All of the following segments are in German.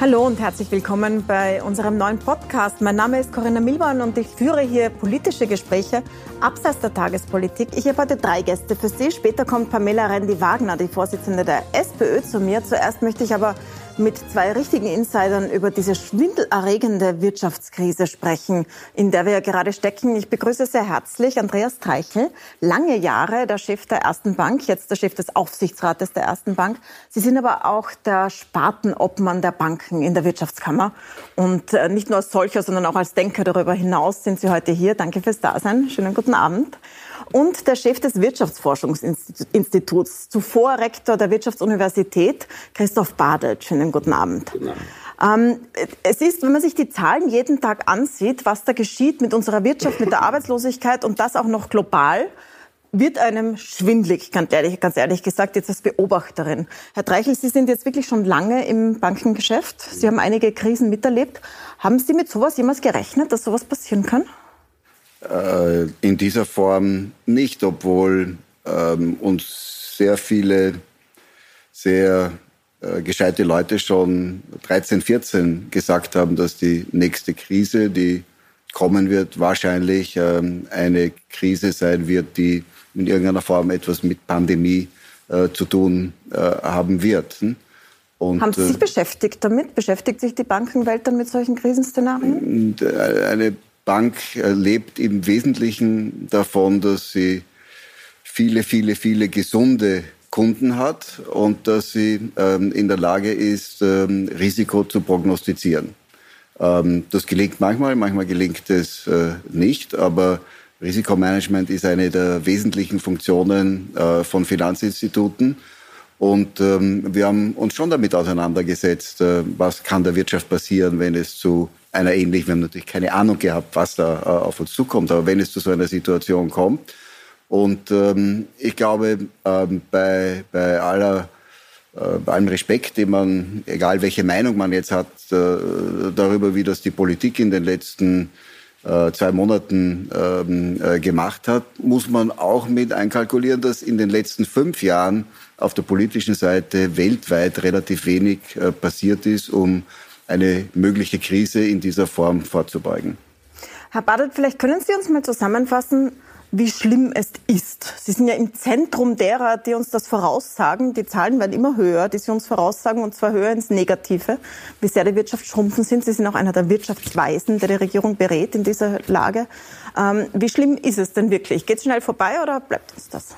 Hallo und herzlich willkommen bei unserem neuen Podcast. Mein Name ist Corinna Milborn und ich führe hier politische Gespräche abseits der Tagespolitik. Ich habe heute drei Gäste für Sie. Später kommt Pamela Rendi-Wagner, die Vorsitzende der SPÖ, zu mir. Zuerst möchte ich aber mit zwei richtigen Insidern über diese schwindelerregende Wirtschaftskrise sprechen, in der wir ja gerade stecken. Ich begrüße sehr herzlich Andreas Teichel, lange Jahre der Chef der Ersten Bank, jetzt der Chef des Aufsichtsrates der Ersten Bank. Sie sind aber auch der Spartenobmann der Banken in der Wirtschaftskammer. Und äh, nicht nur als solcher, sondern auch als Denker darüber hinaus sind Sie heute hier. Danke fürs Dasein. Schönen guten Abend und der Chef des Wirtschaftsforschungsinstituts, zuvor Rektor der Wirtschaftsuniversität, Christoph Badelt. Schönen guten Abend. Guten Abend. Ähm, es ist, wenn man sich die Zahlen jeden Tag ansieht, was da geschieht mit unserer Wirtschaft, mit der Arbeitslosigkeit und das auch noch global, wird einem schwindlig, ganz ehrlich, ganz ehrlich gesagt, jetzt als Beobachterin. Herr Treichel, Sie sind jetzt wirklich schon lange im Bankengeschäft. Sie haben einige Krisen miterlebt. Haben Sie mit sowas jemals gerechnet, dass sowas passieren kann? Äh, in dieser Form nicht, obwohl ähm, uns sehr viele sehr äh, gescheite Leute schon 13, 14 gesagt haben, dass die nächste Krise, die kommen wird, wahrscheinlich ähm, eine Krise sein wird, die in irgendeiner Form etwas mit Pandemie äh, zu tun äh, haben wird. Hm? Und, haben Sie sich äh, beschäftigt damit? Beschäftigt sich die Bankenwelt dann mit solchen Krisenszenarien? Äh, eine Bank lebt im Wesentlichen davon, dass sie viele, viele, viele gesunde Kunden hat und dass sie ähm, in der Lage ist, ähm, Risiko zu prognostizieren. Ähm, das gelingt manchmal, manchmal gelingt es äh, nicht, aber Risikomanagement ist eine der wesentlichen Funktionen äh, von Finanzinstituten. Und ähm, wir haben uns schon damit auseinandergesetzt, äh, was kann der Wirtschaft passieren, wenn es zu einer ähnlichen, wir haben natürlich keine Ahnung gehabt, was da äh, auf uns zukommt, aber wenn es zu so einer Situation kommt. Und ähm, ich glaube, ähm, bei, bei aller äh, bei allem Respekt, den man, egal welche Meinung man jetzt hat, äh, darüber, wie das die Politik in den letzten äh, zwei Monaten ähm, äh, gemacht hat, muss man auch mit einkalkulieren, dass in den letzten fünf Jahren auf der politischen Seite weltweit relativ wenig äh, passiert ist, um eine mögliche Krise in dieser Form vorzubeugen. Herr Badelt, vielleicht können Sie uns mal zusammenfassen, wie schlimm es ist. Sie sind ja im Zentrum derer, die uns das voraussagen. Die Zahlen werden immer höher, die Sie uns voraussagen, und zwar höher ins Negative, wie sehr die Wirtschaft schrumpfen sind. Sie sind auch einer der Wirtschaftsweisen, der die Regierung berät in dieser Lage. Ähm, wie schlimm ist es denn wirklich? Geht es schnell vorbei oder bleibt uns das?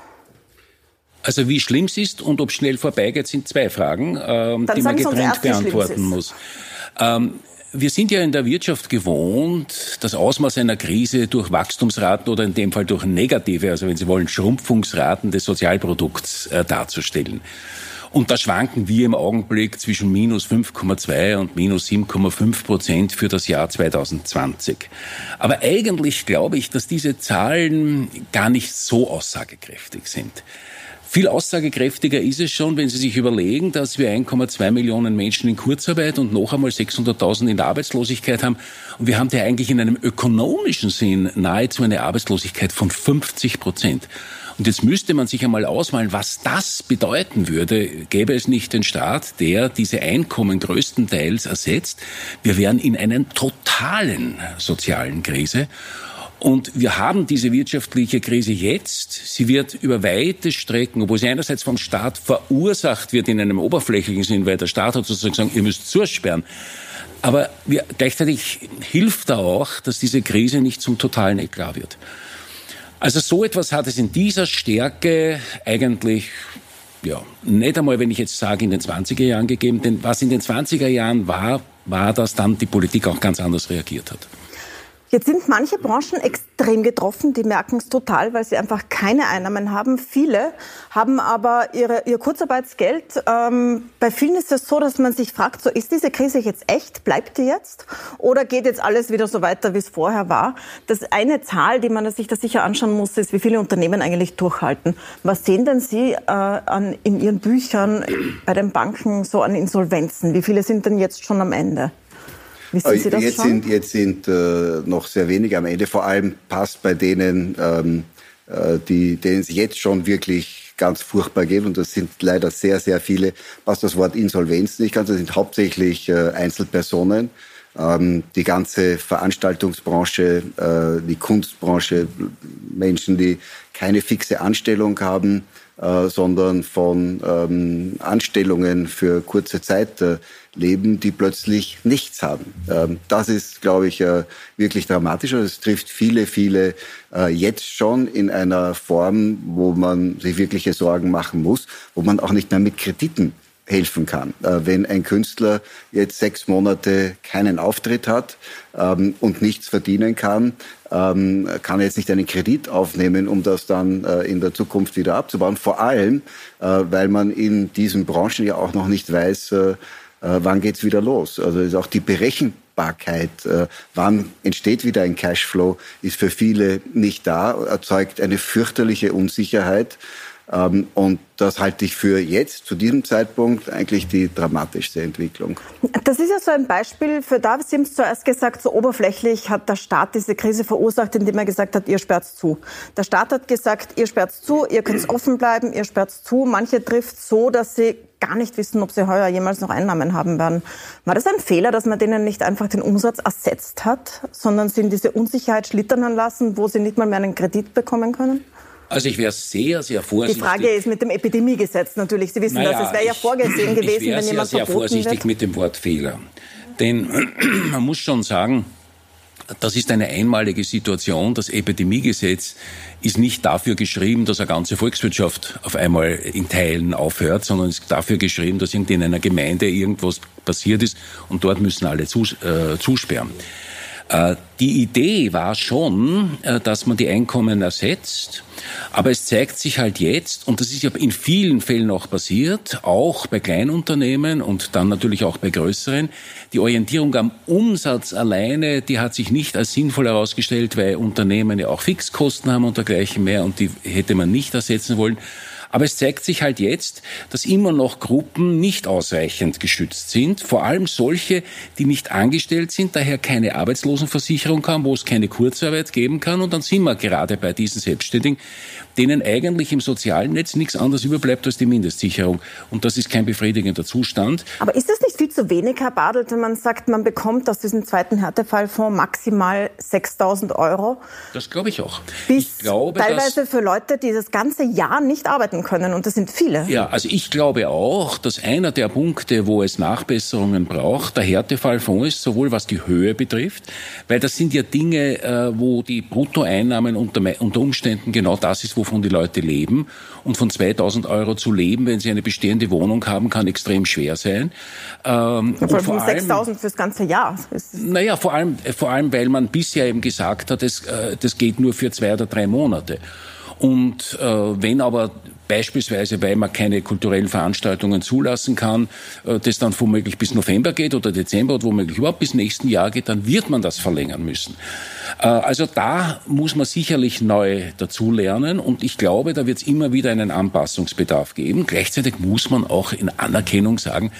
Also wie schlimm es ist und ob schnell vorbeigeht, sind zwei Fragen, ähm, die man getrennt beantworten muss. Ähm, wir sind ja in der Wirtschaft gewohnt, das Ausmaß einer Krise durch Wachstumsraten oder in dem Fall durch negative, also wenn Sie wollen, Schrumpfungsraten des Sozialprodukts äh, darzustellen. Und da schwanken wir im Augenblick zwischen minus 5,2 und minus 7,5 Prozent für das Jahr 2020. Aber eigentlich glaube ich, dass diese Zahlen gar nicht so aussagekräftig sind. Viel aussagekräftiger ist es schon, wenn Sie sich überlegen, dass wir 1,2 Millionen Menschen in Kurzarbeit und noch einmal 600.000 in der Arbeitslosigkeit haben. Und wir haben da eigentlich in einem ökonomischen Sinn nahezu eine Arbeitslosigkeit von 50 Prozent. Und jetzt müsste man sich einmal ausmalen, was das bedeuten würde, gäbe es nicht den Staat, der diese Einkommen größtenteils ersetzt. Wir wären in einer totalen sozialen Krise. Und wir haben diese wirtschaftliche Krise jetzt. Sie wird über weite Strecken, obwohl sie einerseits vom Staat verursacht wird in einem oberflächlichen Sinn, weil der Staat hat sozusagen gesagt, ihr müsst zusperren. Aber wir, gleichzeitig hilft da auch, dass diese Krise nicht zum totalen Eklat wird. Also so etwas hat es in dieser Stärke eigentlich ja, nicht einmal, wenn ich jetzt sage, in den 20er Jahren gegeben. Denn was in den 20er Jahren war, war, dass dann die Politik auch ganz anders reagiert hat. Jetzt sind manche Branchen extrem getroffen, die merken es total, weil sie einfach keine Einnahmen haben. Viele haben aber ihre, ihr Kurzarbeitsgeld. Ähm, bei vielen ist es so, dass man sich fragt, so ist diese Krise jetzt echt? Bleibt die jetzt? Oder geht jetzt alles wieder so weiter, wie es vorher war? Das eine Zahl, die man sich da sicher anschauen muss, ist, wie viele Unternehmen eigentlich durchhalten. Was sehen denn Sie äh, an, in Ihren Büchern bei den Banken so an Insolvenzen? Wie viele sind denn jetzt schon am Ende? Wissen Sie das jetzt schon? Sind, jetzt sind äh, noch sehr wenige am Ende. Vor allem passt bei denen, ähm, äh, die, denen es jetzt schon wirklich ganz furchtbar geht, und das sind leider sehr, sehr viele, was das Wort Insolvenz nicht kann, das sind hauptsächlich äh, Einzelpersonen, ähm, die ganze Veranstaltungsbranche, äh, die Kunstbranche, Menschen, die keine fixe Anstellung haben, äh, sondern von ähm, Anstellungen für kurze Zeit äh, leben, die plötzlich nichts haben. Ähm, das ist, glaube ich, äh, wirklich dramatisch. Es trifft viele, viele äh, jetzt schon in einer Form, wo man sich wirkliche Sorgen machen muss, wo man auch nicht mehr mit Krediten helfen kann. Äh, wenn ein Künstler jetzt sechs Monate keinen Auftritt hat ähm, und nichts verdienen kann, ähm, kann er jetzt nicht einen Kredit aufnehmen, um das dann in der Zukunft wieder abzubauen. Vor allem, weil man in diesen Branchen ja auch noch nicht weiß, wann geht's wieder los. Also ist auch die Berechenbarkeit, äh, wann entsteht wieder ein Cashflow, ist für viele nicht da, erzeugt eine fürchterliche Unsicherheit. Ähm, und das halte ich für jetzt, zu diesem Zeitpunkt, eigentlich die dramatischste Entwicklung. Das ist ja so ein Beispiel für da, Sie haben es zuerst gesagt, so oberflächlich hat der Staat diese Krise verursacht, indem er gesagt hat, ihr sperrt zu. Der Staat hat gesagt, ihr sperrt zu, ihr könnt offen bleiben, ihr sperrt zu. Manche trifft so, dass sie gar nicht wissen, ob sie heuer jemals noch Einnahmen haben werden. War das ein Fehler, dass man denen nicht einfach den Umsatz ersetzt hat, sondern sie in diese Unsicherheit schlittern lassen, wo sie nicht mal mehr einen Kredit bekommen können? Also ich wäre sehr, sehr vorsichtig. Die Frage ist mit dem Epidemiegesetz natürlich. Sie wissen naja, das. Es wäre ja vorgesehen gewesen, ich wenn jemand sehr, sehr vorsichtig wird. mit dem Wort Fehler. Denn man muss schon sagen, das ist eine einmalige Situation. Das Epidemiegesetz ist nicht dafür geschrieben, dass eine ganze Volkswirtschaft auf einmal in Teilen aufhört, sondern ist dafür geschrieben, dass irgendwie in einer Gemeinde irgendwas passiert ist und dort müssen alle zus äh, zusperren. Äh, die Idee war schon, äh, dass man die Einkommen ersetzt. Aber es zeigt sich halt jetzt, und das ist ja in vielen Fällen auch passiert, auch bei Kleinunternehmen und dann natürlich auch bei größeren, die Orientierung am Umsatz alleine, die hat sich nicht als sinnvoll herausgestellt, weil Unternehmen ja auch Fixkosten haben und dergleichen mehr und die hätte man nicht ersetzen wollen. Aber es zeigt sich halt jetzt, dass immer noch Gruppen nicht ausreichend geschützt sind. Vor allem solche, die nicht angestellt sind, daher keine Arbeitslosenversicherung haben, wo es keine Kurzarbeit geben kann. Und dann sind wir gerade bei diesen Selbstständigen, denen eigentlich im sozialen Netz nichts anderes überbleibt als die Mindestsicherung. Und das ist kein befriedigender Zustand. Aber ist das nicht viel zu wenig, Herr Badelt, wenn man sagt, man bekommt aus diesem zweiten Härtefallfonds maximal 6.000 Euro? Das glaube ich auch. Bis ich glaube, teilweise für Leute, die das ganze Jahr nicht arbeiten können. Und das sind viele. Ja, also ich glaube auch, dass einer der Punkte, wo es Nachbesserungen braucht, der Härtefallfonds ist, sowohl was die Höhe betrifft, weil das sind ja Dinge, äh, wo die Bruttoeinnahmen unter, unter Umständen genau das ist, wovon die Leute leben. Und von 2000 Euro zu leben, wenn sie eine bestehende Wohnung haben, kann extrem schwer sein. Ähm, und vor allem 6000 fürs ganze Jahr. Naja, vor allem, vor allem, weil man bisher eben gesagt hat, das, äh, das geht nur für zwei oder drei Monate. Und äh, wenn aber beispielsweise, weil man keine kulturellen Veranstaltungen zulassen kann, äh, das dann womöglich bis November geht oder Dezember oder womöglich überhaupt bis nächsten Jahr geht, dann wird man das verlängern müssen. Äh, also da muss man sicherlich neu dazulernen und ich glaube, da wird es immer wieder einen Anpassungsbedarf geben. Gleichzeitig muss man auch in Anerkennung sagen,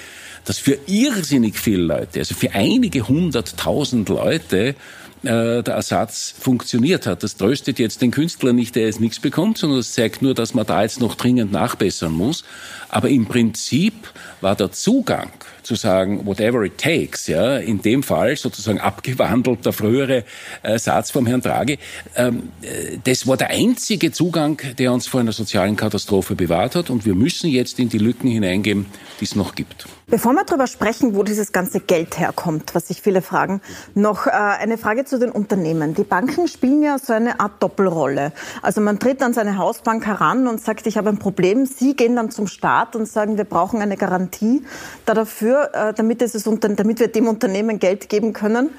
dass für irrsinnig viele Leute, also für einige hunderttausend Leute, äh, der Ersatz funktioniert hat. Das tröstet jetzt den Künstler nicht, der jetzt nichts bekommt, sondern das zeigt nur, dass man da jetzt noch dringend nachbessern muss. Aber im Prinzip war der Zugang zu sagen, whatever it takes, ja, in dem Fall sozusagen abgewandelt der frühere äh, Satz vom Herrn Draghi, ähm, äh, das war der einzige Zugang, der uns vor einer sozialen Katastrophe bewahrt hat und wir müssen jetzt in die Lücken hineingehen, die es noch gibt. Bevor wir darüber sprechen, wo dieses ganze Geld herkommt, was sich viele fragen, noch äh, eine Frage zu den Unternehmen. Die Banken spielen ja so eine Art Doppelrolle. Also man tritt an seine Hausbank heran und sagt, ich habe ein Problem. Sie gehen dann zum Staat und sagen, wir brauchen eine Garantie dafür, äh, damit, es, damit wir dem Unternehmen Geld geben können.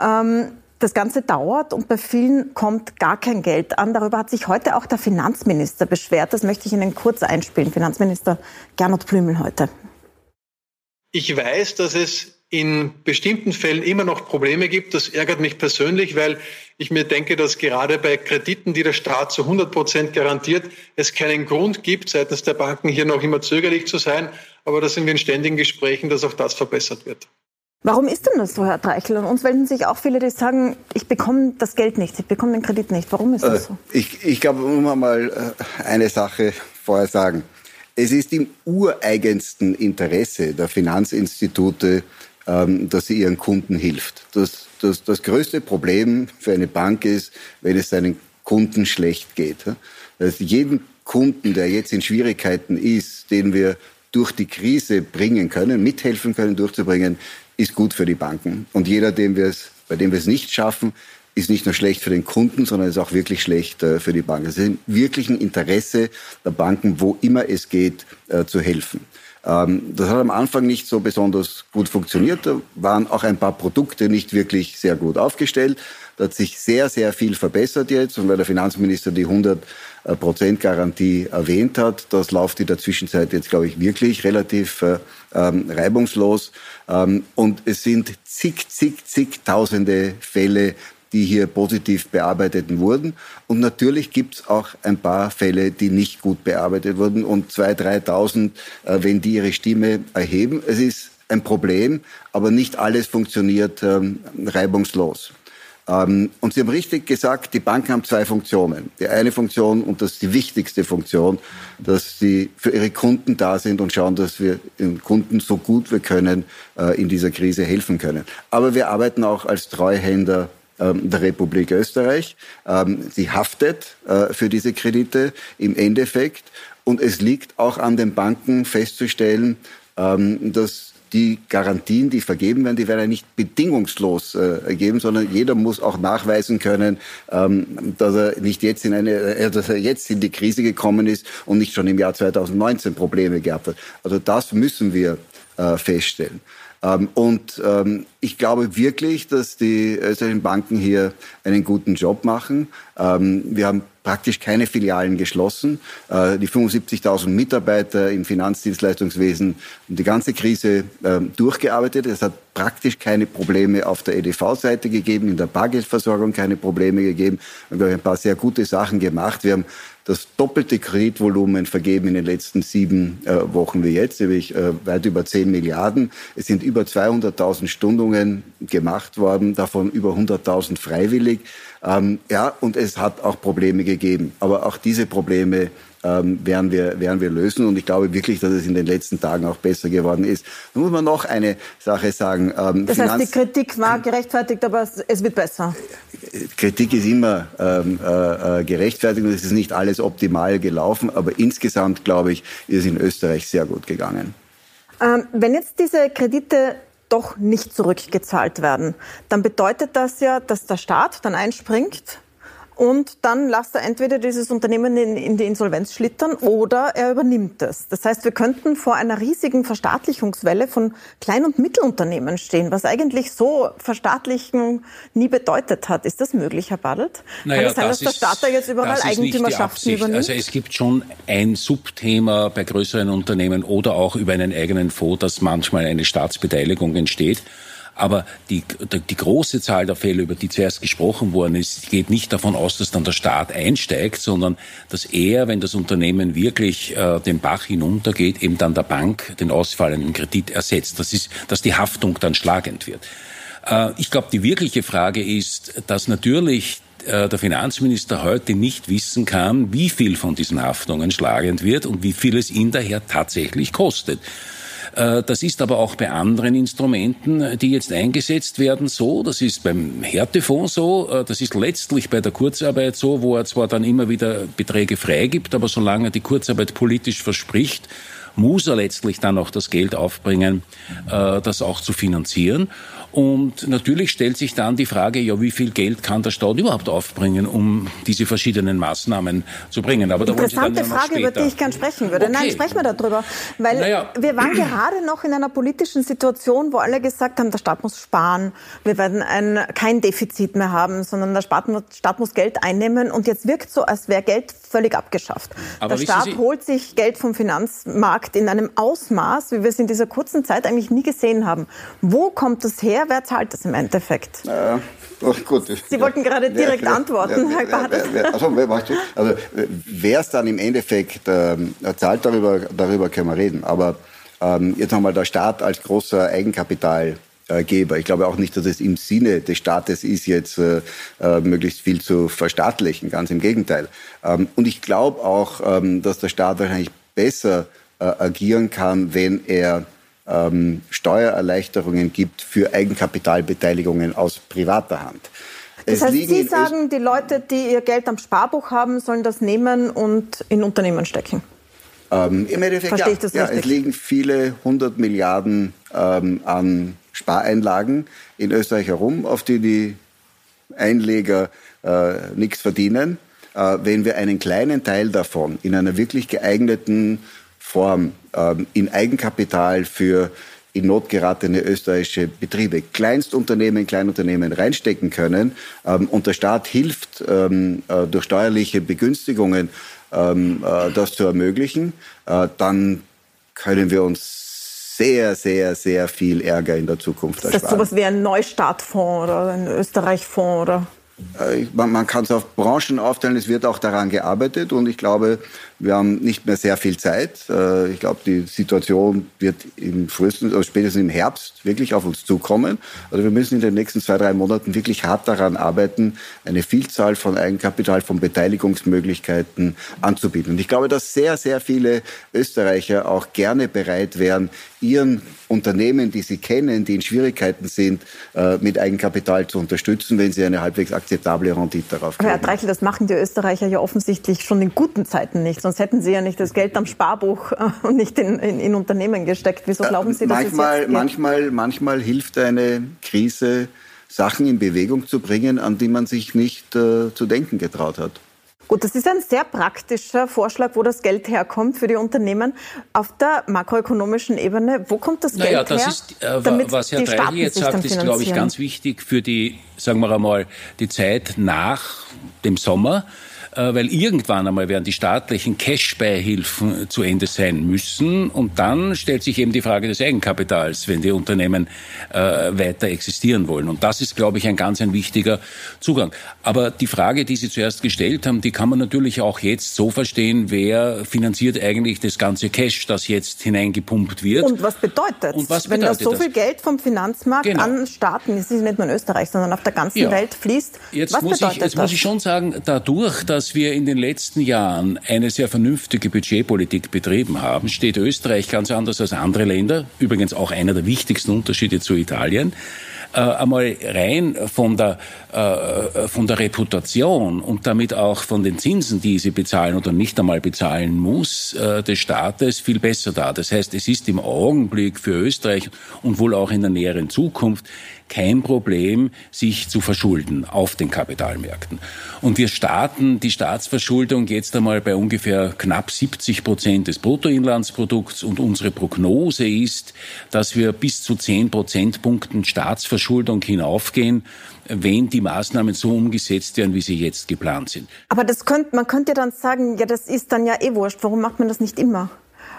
Ähm, das Ganze dauert und bei vielen kommt gar kein Geld an. Darüber hat sich heute auch der Finanzminister beschwert. Das möchte ich Ihnen kurz einspielen. Finanzminister Gernot Blümel heute. Ich weiß, dass es in bestimmten Fällen immer noch Probleme gibt. Das ärgert mich persönlich, weil ich mir denke, dass gerade bei Krediten, die der Staat zu 100 Prozent garantiert, es keinen Grund gibt, seitens der Banken hier noch immer zögerlich zu sein. Aber da sind wir in ständigen Gesprächen, dass auch das verbessert wird. Warum ist denn das so, Herr Treichel? Und uns wenden sich auch viele, die sagen, ich bekomme das Geld nicht, ich bekomme den Kredit nicht. Warum ist das äh, so? Ich, ich glaube, um mal äh, eine Sache vorher sagen. Es ist im ureigensten Interesse der Finanzinstitute, ähm, dass sie ihren Kunden hilft. Das, das, das größte Problem für eine Bank ist, wenn es seinen Kunden schlecht geht. Also jeden Kunden, der jetzt in Schwierigkeiten ist, den wir durch die Krise bringen können, mithelfen können, durchzubringen, ist gut für die Banken. Und jeder, dem wir es, bei dem wir es nicht schaffen, ist nicht nur schlecht für den Kunden, sondern ist auch wirklich schlecht äh, für die Banken. Es ist im wirklichen Interesse der Banken, wo immer es geht, äh, zu helfen. Ähm, das hat am Anfang nicht so besonders gut funktioniert. Da waren auch ein paar Produkte nicht wirklich sehr gut aufgestellt. Da hat sich sehr, sehr viel verbessert jetzt. Und weil der Finanzminister die 100 Prozent Garantie erwähnt hat, das läuft in der Zwischenzeit jetzt, glaube ich, wirklich relativ äh, ähm, reibungslos. Ähm, und es sind zig, zig, zigtausende Fälle, die hier positiv bearbeitet wurden. Und natürlich gibt es auch ein paar Fälle, die nicht gut bearbeitet wurden. Und 2.000, 3.000, äh, wenn die ihre Stimme erheben. Es ist ein Problem, aber nicht alles funktioniert ähm, reibungslos. Ähm, und Sie haben richtig gesagt, die Banken haben zwei Funktionen. Die eine Funktion, und das ist die wichtigste Funktion, dass sie für ihre Kunden da sind und schauen, dass wir den Kunden so gut wir können äh, in dieser Krise helfen können. Aber wir arbeiten auch als Treuhänder der Republik Österreich. Ähm, sie haftet äh, für diese Kredite im Endeffekt. Und es liegt auch an den Banken festzustellen, dass die Garantien, die vergeben werden, die werden ja nicht bedingungslos äh, geben, sondern jeder muss auch nachweisen können, ähm, dass er nicht jetzt in eine, äh, dass er jetzt in die Krise gekommen ist und nicht schon im Jahr 2019 Probleme gehabt hat. Also das müssen wir äh, feststellen. Ähm, und ähm, ich glaube wirklich, dass die österreichischen Banken hier einen guten Job machen. Ähm, wir haben praktisch keine Filialen geschlossen. Äh, die 75.000 Mitarbeiter im Finanzdienstleistungswesen haben die ganze Krise durchgearbeitet. Es hat praktisch keine Probleme auf der EDV-Seite gegeben, in der Bargeldversorgung keine Probleme gegeben. Wir haben ein paar sehr gute Sachen gemacht. Wir haben das doppelte Kreditvolumen vergeben in den letzten sieben äh, Wochen wie jetzt, nämlich äh, weit über 10 Milliarden. Es sind über 200.000 Stundungen gemacht worden, davon über 100.000 freiwillig. Ähm, ja, und es hat auch Probleme gegeben. Aber auch diese Probleme ähm, werden, wir, werden wir lösen. Und ich glaube wirklich, dass es in den letzten Tagen auch besser geworden ist. Da muss man noch eine Sache sagen. Ähm, das Finanz heißt, die Kritik war gerechtfertigt, aber es, es wird besser. Kritik ist immer ähm, äh, äh, gerechtfertigt und es ist nicht alles optimal gelaufen. Aber insgesamt, glaube ich, ist es in Österreich sehr gut gegangen. Ähm, wenn jetzt diese Kredite doch nicht zurückgezahlt werden, dann bedeutet das ja, dass der Staat dann einspringt und dann lasst er entweder dieses Unternehmen in, in, die Insolvenz schlittern oder er übernimmt es. Das heißt, wir könnten vor einer riesigen Verstaatlichungswelle von Klein- und Mittelunternehmen stehen, was eigentlich so Verstaatlichen nie bedeutet hat. Ist das möglich, Herr Badelt? Naja, Kann es sein, das dass der Staat da jetzt überall Eigentümerschaften übernimmt? Also es gibt schon ein Subthema bei größeren Unternehmen oder auch über einen eigenen Fonds, dass manchmal eine Staatsbeteiligung entsteht. Aber die, die große Zahl der Fälle, über die zuerst gesprochen worden ist, geht nicht davon aus, dass dann der Staat einsteigt, sondern dass er, wenn das Unternehmen wirklich äh, den Bach hinuntergeht, eben dann der Bank den ausfallenden Kredit ersetzt. Das ist, dass die Haftung dann schlagend wird. Äh, ich glaube, die wirkliche Frage ist, dass natürlich äh, der Finanzminister heute nicht wissen kann, wie viel von diesen Haftungen schlagend wird und wie viel es ihn daher tatsächlich kostet. Äh, das ist aber auch bei anderen Instrumenten, die jetzt eingesetzt werden, so. Das ist beim Härtefonds so. Äh, das ist letztlich bei der Kurzarbeit so, wo er zwar dann immer wieder Beträge freigibt, aber solange er die Kurzarbeit politisch verspricht, muss er letztlich dann auch das Geld aufbringen, äh, das auch zu finanzieren. Und natürlich stellt sich dann die Frage, ja, wie viel Geld kann der Staat überhaupt aufbringen, um diese verschiedenen Maßnahmen zu bringen? Aber da Interessante Frage, über die ich gern sprechen würde. Okay. Nein, sprechen wir darüber. Weil naja. wir waren gerade noch in einer politischen Situation, wo alle gesagt haben, der Staat muss sparen, wir werden ein, kein Defizit mehr haben, sondern der Staat, Staat muss Geld einnehmen. Und jetzt wirkt so, als wäre Geld völlig abgeschafft. Aber der Staat holt sich Geld vom Finanzmarkt in einem Ausmaß, wie wir es in dieser kurzen Zeit eigentlich nie gesehen haben. Wo kommt das her? wer zahlt das im Endeffekt? Ja, oh, gut. Sie wollten gerade direkt wer, antworten, wer, Herr wer, also, also wer es dann im Endeffekt ähm, zahlt, darüber, darüber können wir reden. Aber ähm, jetzt nochmal der Staat als großer Eigenkapitalgeber Geber. Ich glaube auch nicht, dass es im Sinne des Staates ist, jetzt äh, äh, möglichst viel zu verstaatlichen. Ganz im Gegenteil. Ähm, und ich glaube auch, ähm, dass der Staat wahrscheinlich besser äh, agieren kann, wenn er ähm, Steuererleichterungen gibt für Eigenkapitalbeteiligungen aus privater Hand. Das heißt, Sie sagen, die Leute, die ihr Geld am Sparbuch haben, sollen das nehmen und in Unternehmen stecken? Ähm, Im Endeffekt, Verstehe ja, ich das ja, es liegen viele hundert Milliarden ähm, an Spareinlagen in Österreich herum, auf die die Einleger äh, nichts verdienen. Äh, wenn wir einen kleinen Teil davon in einer wirklich geeigneten Form äh, in Eigenkapital für in Not geratene österreichische Betriebe, Kleinstunternehmen, Kleinunternehmen reinstecken können ähm, und der Staat hilft ähm, äh, durch steuerliche Begünstigungen ähm, äh, das zu ermöglichen, äh, dann können wir uns sehr, sehr, sehr viel Ärger in der Zukunft ersparen. Das heißt sowas wie ein Neustartfonds oder ein Österreich-Fonds oder? Äh, man, man kann es auf Branchen aufteilen, es wird auch daran gearbeitet und ich glaube, wir haben nicht mehr sehr viel Zeit. Äh, ich glaube, die Situation wird im frühesten, also spätestens im Herbst wirklich auf uns zukommen. Also wir müssen in den nächsten zwei, drei Monaten wirklich hart daran arbeiten, eine Vielzahl von Eigenkapital, von Beteiligungsmöglichkeiten anzubieten. Und ich glaube, dass sehr, sehr viele Österreicher auch gerne bereit wären, ihren Unternehmen, die sie kennen, die in Schwierigkeiten sind, äh, mit Eigenkapital zu unterstützen, wenn sie eine halbwegs akzeptable Rendite darauf kriegen. Aber Herr Dreichel, das machen die Österreicher ja offensichtlich schon in guten Zeiten nicht sonst hätten Sie ja nicht das Geld am Sparbuch äh, und nicht in, in, in Unternehmen gesteckt. Wieso äh, glauben Sie, dass manchmal, es jetzt manchmal, manchmal hilft eine Krise, Sachen in Bewegung zu bringen, an die man sich nicht äh, zu denken getraut hat. Gut, das ist ein sehr praktischer Vorschlag, wo das Geld herkommt für die Unternehmen. Auf der makroökonomischen Ebene, wo kommt das naja, Geld das her? Ist, äh, was Herr Dreigl jetzt sagt, ist, glaube ich, ganz wichtig für die, sagen wir einmal, die Zeit nach dem Sommer. Äh, weil irgendwann einmal werden die staatlichen Cash-Beihilfen zu Ende sein müssen und dann stellt sich eben die Frage des Eigenkapitals, wenn die Unternehmen äh, weiter existieren wollen. Und das ist, glaube ich, ein ganz ein wichtiger Zugang. Aber die Frage, die Sie zuerst gestellt haben, die kann man natürlich auch jetzt so verstehen, wer finanziert eigentlich das ganze Cash, das jetzt hineingepumpt wird. Und was bedeutet und was Wenn bedeutet da so viel Geld vom Finanzmarkt genau. an Staaten, es ist nicht nur in Österreich, sondern auf der ganzen ja. Welt fließt, jetzt was muss bedeutet ich, Jetzt das? muss ich schon sagen, dadurch, dass dass wir in den letzten Jahren eine sehr vernünftige Budgetpolitik betrieben haben, steht Österreich ganz anders als andere Länder, übrigens auch einer der wichtigsten Unterschiede zu Italien, äh, einmal rein von der, äh, von der Reputation und damit auch von den Zinsen, die sie bezahlen oder nicht einmal bezahlen muss, äh, des Staates viel besser da. Das heißt, es ist im Augenblick für Österreich und wohl auch in der näheren Zukunft kein Problem, sich zu verschulden auf den Kapitalmärkten. Und wir starten die Staatsverschuldung jetzt einmal bei ungefähr knapp 70 Prozent des Bruttoinlandsprodukts und unsere Prognose ist, dass wir bis zu 10 Prozentpunkten Staatsverschuldung hinaufgehen wenn die Maßnahmen so umgesetzt werden, wie sie jetzt geplant sind. Aber das könnte, man könnte dann sagen, ja, das ist dann ja eh wurscht. Warum macht man das nicht immer?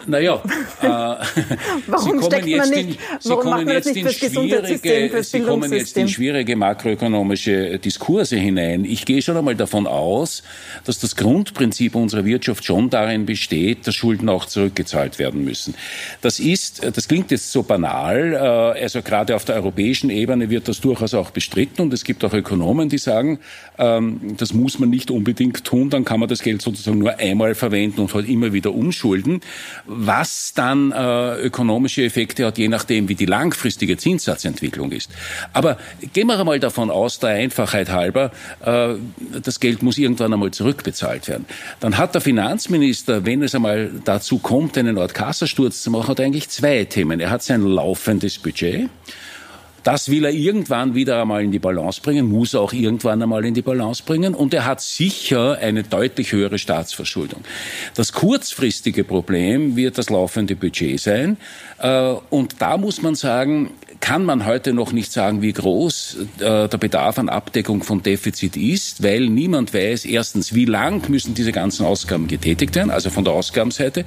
Naja, äh, warum Sie kommen jetzt in, Sie kommen jetzt in schwierige, Sie kommen jetzt in schwierige makroökonomische Diskurse hinein. Ich gehe schon einmal davon aus, dass das Grundprinzip unserer Wirtschaft schon darin besteht, dass Schulden auch zurückgezahlt werden müssen. Das ist, das klingt jetzt so banal, äh, also gerade auf der europäischen Ebene wird das durchaus auch bestritten und es gibt auch Ökonomen, die sagen, ähm, das muss man nicht unbedingt tun, dann kann man das Geld sozusagen nur einmal verwenden und halt immer wieder umschulden was dann äh, ökonomische Effekte hat, je nachdem, wie die langfristige Zinssatzentwicklung ist. Aber gehen wir einmal davon aus, der Einfachheit halber, äh, das Geld muss irgendwann einmal zurückbezahlt werden. Dann hat der Finanzminister, wenn es einmal dazu kommt, einen Art Kassasturz zu machen, hat eigentlich zwei Themen. Er hat sein laufendes Budget das will er irgendwann wieder einmal in die Balance bringen, muss er auch irgendwann einmal in die Balance bringen. Und er hat sicher eine deutlich höhere Staatsverschuldung. Das kurzfristige Problem wird das laufende Budget sein. Äh, und da muss man sagen, kann man heute noch nicht sagen, wie groß äh, der Bedarf an Abdeckung von Defizit ist, weil niemand weiß, erstens, wie lang müssen diese ganzen Ausgaben getätigt werden, also von der Ausgabenseite,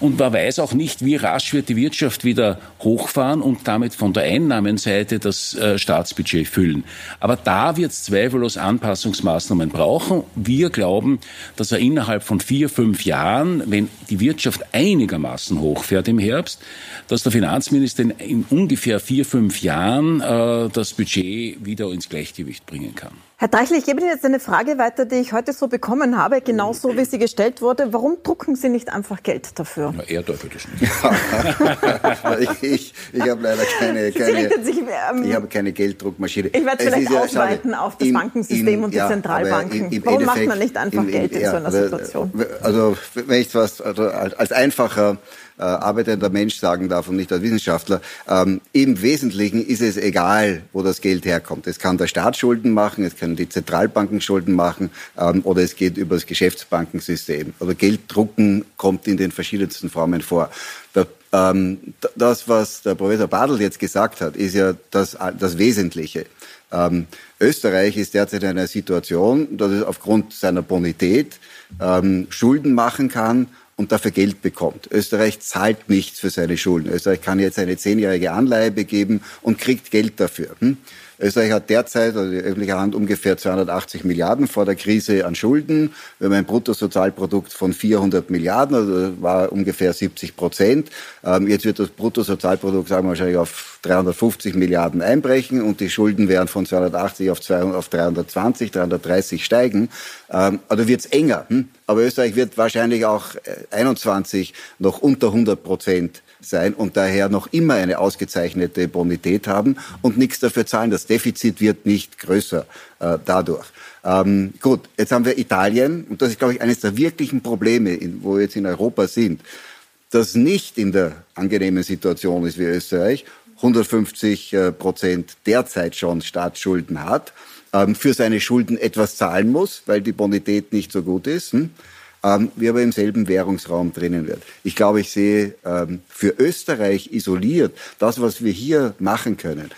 und man weiß auch nicht, wie rasch wird die Wirtschaft wieder hochfahren und damit von der Einnahmenseite Seite das äh, Staatsbudget füllen. Aber da wird es zweifellos Anpassungsmaßnahmen brauchen. Wir glauben, dass er innerhalb von vier, fünf Jahren, wenn die Wirtschaft einigermaßen hochfährt im Herbst, dass der Finanzminister in, in ungefähr vier, fünf Jahren äh, das Budget wieder ins Gleichgewicht bringen kann. Herr Dreichel, ich gebe Ihnen jetzt eine Frage weiter, die ich heute so bekommen habe, genauso wie sie gestellt wurde. Warum drucken Sie nicht einfach Geld dafür? Na, er dürfte das nicht. ich, ich, ich habe leider keine, keine, sich, ähm, ich habe keine Gelddruckmaschine. Ich werde es vielleicht ja, ausweiten auf das in, Bankensystem in, und die ja, Zentralbanken. Im, im Warum macht man nicht einfach in, Geld in ja, so einer Situation? Also wenn ich was also als einfacher äh, arbeitender Mensch sagen darf und nicht als Wissenschaftler. Ähm, Im Wesentlichen ist es egal, wo das Geld herkommt. Es kann der Staat Schulden machen, es können die Zentralbanken Schulden machen ähm, oder es geht über das Geschäftsbankensystem. Oder Geld drucken kommt in den verschiedensten Formen vor. Der, ähm, das, was der Professor Badl jetzt gesagt hat, ist ja das, das Wesentliche. Ähm, Österreich ist derzeit in einer Situation, dass es aufgrund seiner Bonität ähm, Schulden machen kann und dafür Geld bekommt. Österreich zahlt nichts für seine Schulden. Österreich kann jetzt eine zehnjährige Anleihe begeben und kriegt Geld dafür. Hm? Österreich hat derzeit, also die öffentliche Hand, ungefähr 280 Milliarden vor der Krise an Schulden. Wir haben ein Bruttosozialprodukt von 400 Milliarden, also war ungefähr 70 Prozent. Ähm, jetzt wird das Bruttosozialprodukt, sagen wir wahrscheinlich, auf 350 Milliarden einbrechen und die Schulden werden von 280 auf, 200, auf 320, 330 steigen. Ähm, also wird es enger. Hm? Aber Österreich wird wahrscheinlich auch 21 äh, noch unter 100 Prozent sein und daher noch immer eine ausgezeichnete Bonität haben und nichts dafür zahlen. Das Defizit wird nicht größer äh, dadurch. Ähm, gut, jetzt haben wir Italien und das ist, glaube ich, eines der wirklichen Probleme, in, wo wir jetzt in Europa sind, das nicht in der angenehmen Situation ist wie Österreich, 150 äh, Prozent derzeit schon Staatsschulden hat, ähm, für seine Schulden etwas zahlen muss, weil die Bonität nicht so gut ist. Hm? Ähm, wie aber im selben Währungsraum drinnen wird. Ich glaube, ich sehe ähm, für Österreich isoliert das, was wir hier machen können.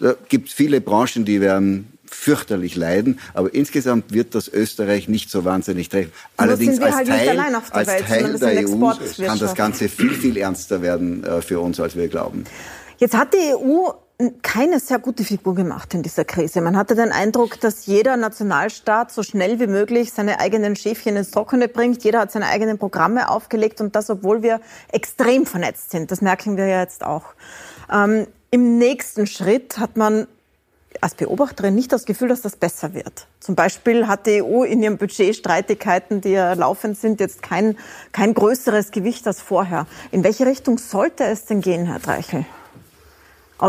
Da gibt es viele Branchen, die werden fürchterlich leiden, aber insgesamt wird das Österreich nicht so wahnsinnig treffen. Allerdings als halt Teil, als Welt, Teil der EU kann das Ganze viel, viel ernster werden äh, für uns, als wir glauben. Jetzt hat die EU keine sehr gute Figur gemacht in dieser Krise. Man hatte den Eindruck, dass jeder Nationalstaat so schnell wie möglich seine eigenen Schäfchen ins Trockene bringt. Jeder hat seine eigenen Programme aufgelegt und das, obwohl wir extrem vernetzt sind. Das merken wir ja jetzt auch. Ähm, Im nächsten Schritt hat man als Beobachterin nicht das Gefühl, dass das besser wird. Zum Beispiel hat die EU in ihren Budgetstreitigkeiten, die ja laufend sind, jetzt kein, kein größeres Gewicht als vorher. In welche Richtung sollte es denn gehen, Herr Dreichel?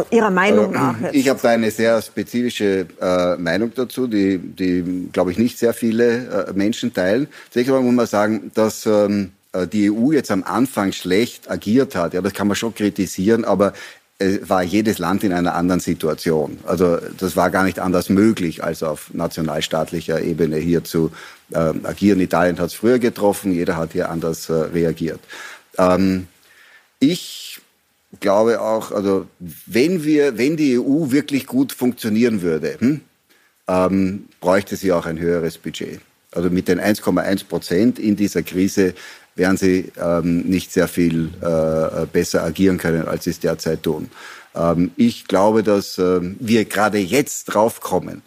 Ihrer Meinung äh, nach? Jetzt? Ich habe da eine sehr spezifische äh, Meinung dazu, die, die glaube ich, nicht sehr viele äh, Menschen teilen. Zunächst einmal muss man sagen, dass ähm, äh, die EU jetzt am Anfang schlecht agiert hat. Ja, das kann man schon kritisieren, aber es war jedes Land in einer anderen Situation. Also das war gar nicht anders möglich, als auf nationalstaatlicher Ebene hier zu äh, agieren. Italien hat es früher getroffen, jeder hat hier anders äh, reagiert. Ähm, ich glaube auch, also wenn wir, wenn die EU wirklich gut funktionieren würde, hm, ähm, bräuchte sie auch ein höheres Budget. Also mit den 1,1 Prozent in dieser Krise werden sie ähm, nicht sehr viel äh, besser agieren können, als sie es derzeit tun. Ähm, ich glaube, dass äh, wir gerade jetzt draufkommen,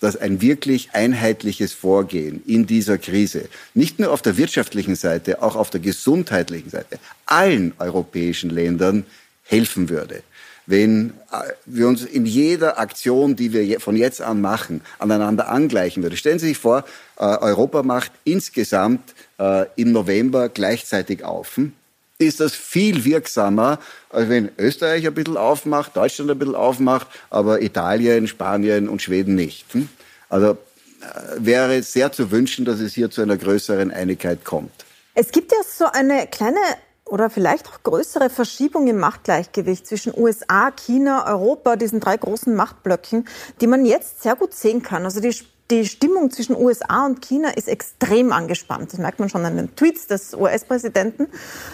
dass ein wirklich einheitliches Vorgehen in dieser Krise, nicht nur auf der wirtschaftlichen Seite, auch auf der gesundheitlichen Seite, allen europäischen Ländern helfen würde. Wenn äh, wir uns in jeder Aktion, die wir von jetzt an machen, aneinander angleichen würden. Stellen Sie sich vor, äh, Europa macht insgesamt äh, im November gleichzeitig auf. Hm? Ist das viel wirksamer, als wenn Österreich ein bisschen aufmacht, Deutschland ein bisschen aufmacht, aber Italien, Spanien und Schweden nicht. Hm? Also wäre sehr zu wünschen, dass es hier zu einer größeren Einigkeit kommt. Es gibt ja so eine kleine oder vielleicht auch größere Verschiebung im Machtgleichgewicht zwischen USA, China, Europa, diesen drei großen Machtblöcken, die man jetzt sehr gut sehen kann. Also die, die Stimmung zwischen USA und China ist extrem angespannt. Das merkt man schon an den Tweets des US-Präsidenten,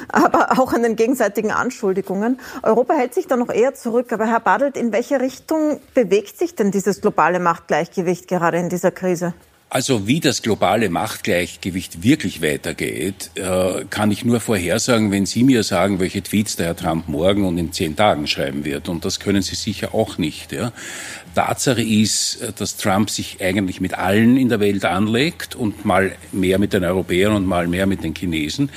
aber auch an den gegenseitigen Anschuldigungen. Europa hält sich da noch eher zurück. Aber Herr Badelt, in welche Richtung bewegt sich denn dieses globale Machtgleichgewicht gerade in dieser Krise? Also wie das globale Machtgleichgewicht wirklich weitergeht, äh, kann ich nur vorhersagen, wenn Sie mir sagen, welche Tweets der Herr Trump morgen und in zehn Tagen schreiben wird. Und das können Sie sicher auch nicht. Ja. Tatsache ist, dass Trump sich eigentlich mit allen in der Welt anlegt und mal mehr mit den Europäern und mal mehr mit den Chinesen,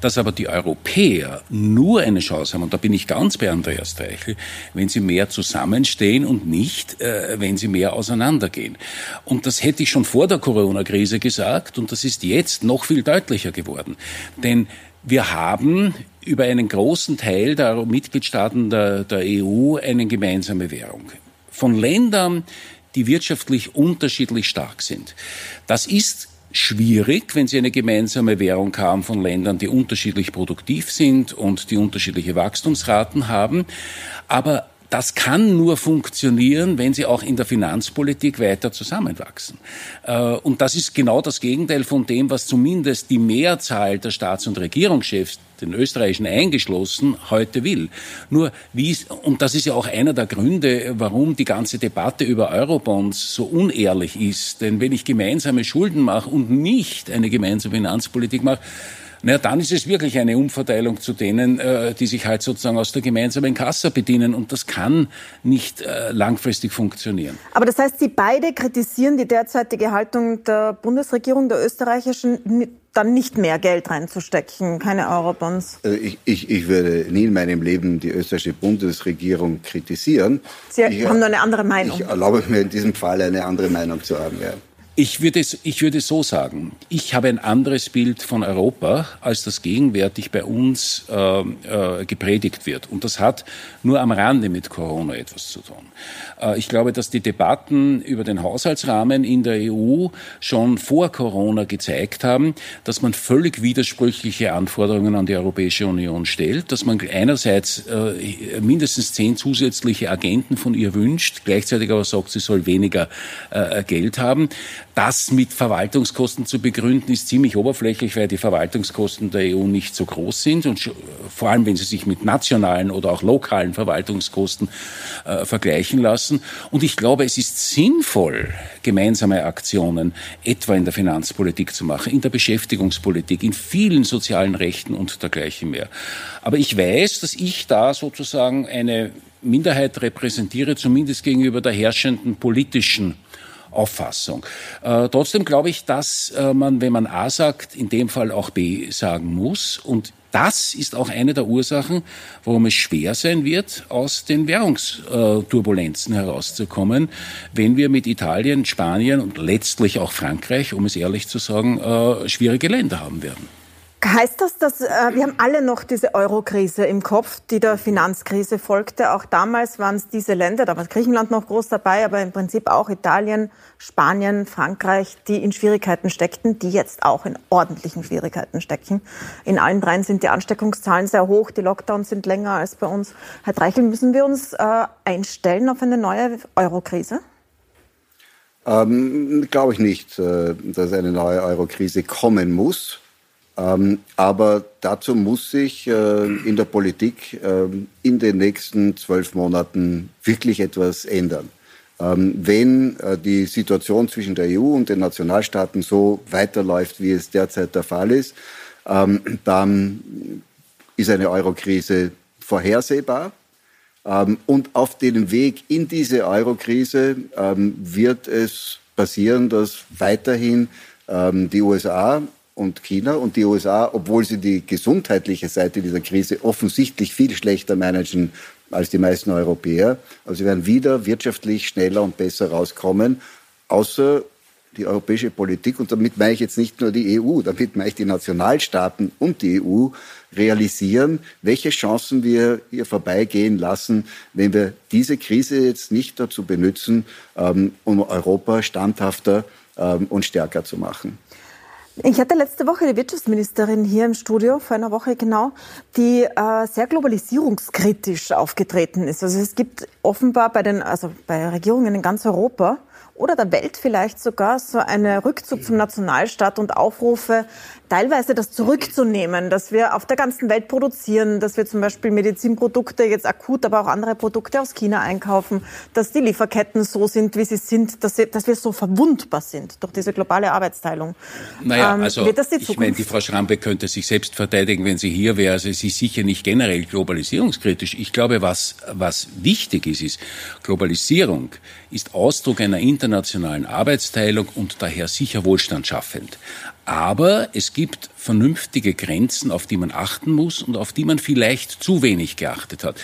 dass aber die Europäer nur eine Chance haben, und da bin ich ganz bei Andreas Treichel, wenn sie mehr zusammenstehen und nicht, äh, wenn sie mehr auseinandergehen. Und das hätte ich schon vor der Corona-Krise gesagt und das ist jetzt noch viel deutlicher geworden. Denn wir haben über einen großen Teil der Mitgliedstaaten der, der EU eine gemeinsame Währung von Ländern, die wirtschaftlich unterschiedlich stark sind. Das ist schwierig, wenn Sie eine gemeinsame Währung haben von Ländern, die unterschiedlich produktiv sind und die unterschiedliche Wachstumsraten haben. Aber das kann nur funktionieren, wenn sie auch in der Finanzpolitik weiter zusammenwachsen. Äh, und das ist genau das Gegenteil von dem, was zumindest die Mehrzahl der Staats- und Regierungschefs den österreichischen eingeschlossen, heute will. Nur wie, und das ist ja auch einer der Gründe, warum die ganze Debatte über Eurobonds so unehrlich ist. Denn wenn ich gemeinsame Schulden mache und nicht eine gemeinsame Finanzpolitik mache, na, dann ist es wirklich eine Umverteilung zu denen, äh, die sich halt sozusagen aus der gemeinsamen Kasse bedienen. Und das kann nicht äh, langfristig funktionieren. Aber das heißt, Sie beide kritisieren die derzeitige Haltung der Bundesregierung, der österreichischen, dann nicht mehr Geld reinzustecken, keine Eurobonds? Also ich, ich, ich würde nie in meinem Leben die österreichische Bundesregierung kritisieren. Sie ich, haben nur eine andere Meinung. Ich erlaube mir in diesem Fall eine andere Meinung zu haben. Ja. Ich würde, ich würde so sagen, ich habe ein anderes Bild von Europa, als das gegenwärtig bei uns äh, äh, gepredigt wird. Und das hat nur am Rande mit Corona etwas zu tun. Äh, ich glaube, dass die Debatten über den Haushaltsrahmen in der EU schon vor Corona gezeigt haben, dass man völlig widersprüchliche Anforderungen an die Europäische Union stellt, dass man einerseits äh, mindestens zehn zusätzliche Agenten von ihr wünscht, gleichzeitig aber sagt, sie soll weniger äh, Geld haben. Das mit Verwaltungskosten zu begründen, ist ziemlich oberflächlich, weil die Verwaltungskosten der EU nicht so groß sind und vor allem, wenn sie sich mit nationalen oder auch lokalen Verwaltungskosten äh, vergleichen lassen. Und ich glaube, es ist sinnvoll, gemeinsame Aktionen etwa in der Finanzpolitik zu machen, in der Beschäftigungspolitik, in vielen sozialen Rechten und dergleichen mehr. Aber ich weiß, dass ich da sozusagen eine Minderheit repräsentiere, zumindest gegenüber der herrschenden politischen Auffassung. Äh, trotzdem glaube ich, dass äh, man, wenn man A sagt, in dem Fall auch B sagen muss. Und das ist auch eine der Ursachen, warum es schwer sein wird, aus den Währungsturbulenzen herauszukommen, wenn wir mit Italien, Spanien und letztlich auch Frankreich, um es ehrlich zu sagen, äh, schwierige Länder haben werden. Heißt das, dass äh, wir haben alle noch diese Euro-Krise im Kopf, die der Finanzkrise folgte? Auch damals waren es diese Länder, da war Griechenland noch groß dabei, aber im Prinzip auch Italien, Spanien, Frankreich, die in Schwierigkeiten steckten, die jetzt auch in ordentlichen Schwierigkeiten stecken. In allen dreien sind die Ansteckungszahlen sehr hoch, die Lockdowns sind länger als bei uns. Herr Dreichel, müssen wir uns äh, einstellen auf eine neue Euro-Krise? Ähm, Glaube ich nicht, äh, dass eine neue Euro-Krise kommen muss. Ähm, aber dazu muss sich äh, in der Politik äh, in den nächsten zwölf Monaten wirklich etwas ändern. Ähm, wenn äh, die Situation zwischen der EU und den Nationalstaaten so weiterläuft, wie es derzeit der Fall ist, ähm, dann ist eine Eurokrise vorhersehbar. Ähm, und auf dem Weg in diese Eurokrise ähm, wird es passieren, dass weiterhin ähm, die USA und China und die USA, obwohl sie die gesundheitliche Seite dieser Krise offensichtlich viel schlechter managen als die meisten Europäer. Aber sie werden wieder wirtschaftlich schneller und besser rauskommen, außer die europäische Politik, und damit meine ich jetzt nicht nur die EU, damit meine ich die Nationalstaaten und die EU, realisieren, welche Chancen wir hier vorbeigehen lassen, wenn wir diese Krise jetzt nicht dazu benutzen, ähm, um Europa standhafter ähm, und stärker zu machen. Ich hatte letzte Woche die Wirtschaftsministerin hier im Studio, vor einer Woche genau, die äh, sehr globalisierungskritisch aufgetreten ist. Also es gibt offenbar bei den, also bei Regierungen in ganz Europa oder der Welt vielleicht sogar so eine Rückzug zum Nationalstaat und Aufrufe, teilweise das zurückzunehmen, dass wir auf der ganzen Welt produzieren, dass wir zum Beispiel Medizinprodukte jetzt akut, aber auch andere Produkte aus China einkaufen, dass die Lieferketten so sind, wie sie sind, dass, sie, dass wir so verwundbar sind durch diese globale Arbeitsteilung. Naja, ähm, also ich meine, die Frau Schrampe könnte sich selbst verteidigen, wenn sie hier wäre. Also sie ist sicher nicht generell globalisierungskritisch. Ich glaube, was, was wichtig ist, ist, Globalisierung ist Ausdruck einer internationalen Arbeitsteilung und daher sicher wohlstandsschaffend. Aber es gibt vernünftige Grenzen, auf die man achten muss und auf die man vielleicht zu wenig geachtet hat.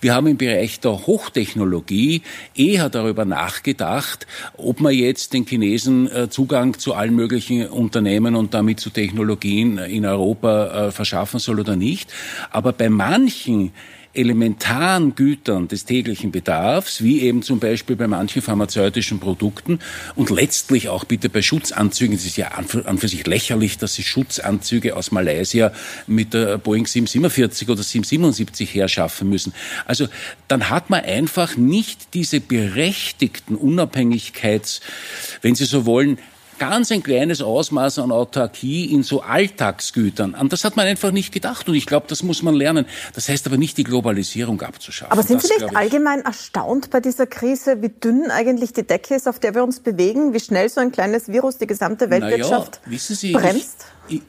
Wir haben im Bereich der Hochtechnologie eher darüber nachgedacht, ob man jetzt den Chinesen äh, Zugang zu allen möglichen Unternehmen und damit zu Technologien in Europa äh, verschaffen soll oder nicht. Aber bei manchen elementaren Gütern des täglichen Bedarfs, wie eben zum Beispiel bei manchen pharmazeutischen Produkten und letztlich auch bitte bei Schutzanzügen. Es ist ja an für sich lächerlich, dass Sie Schutzanzüge aus Malaysia mit der Boeing 747 oder 777 herschaffen müssen. Also dann hat man einfach nicht diese berechtigten Unabhängigkeits, wenn Sie so wollen, ganz ein kleines Ausmaß an Autarkie in so Alltagsgütern. An das hat man einfach nicht gedacht und ich glaube, das muss man lernen. Das heißt aber nicht, die Globalisierung abzuschaffen. Aber sind das, Sie nicht allgemein erstaunt bei dieser Krise, wie dünn eigentlich die Decke ist, auf der wir uns bewegen, wie schnell so ein kleines Virus die gesamte Weltwirtschaft ja, Sie, bremst? Ich, ich,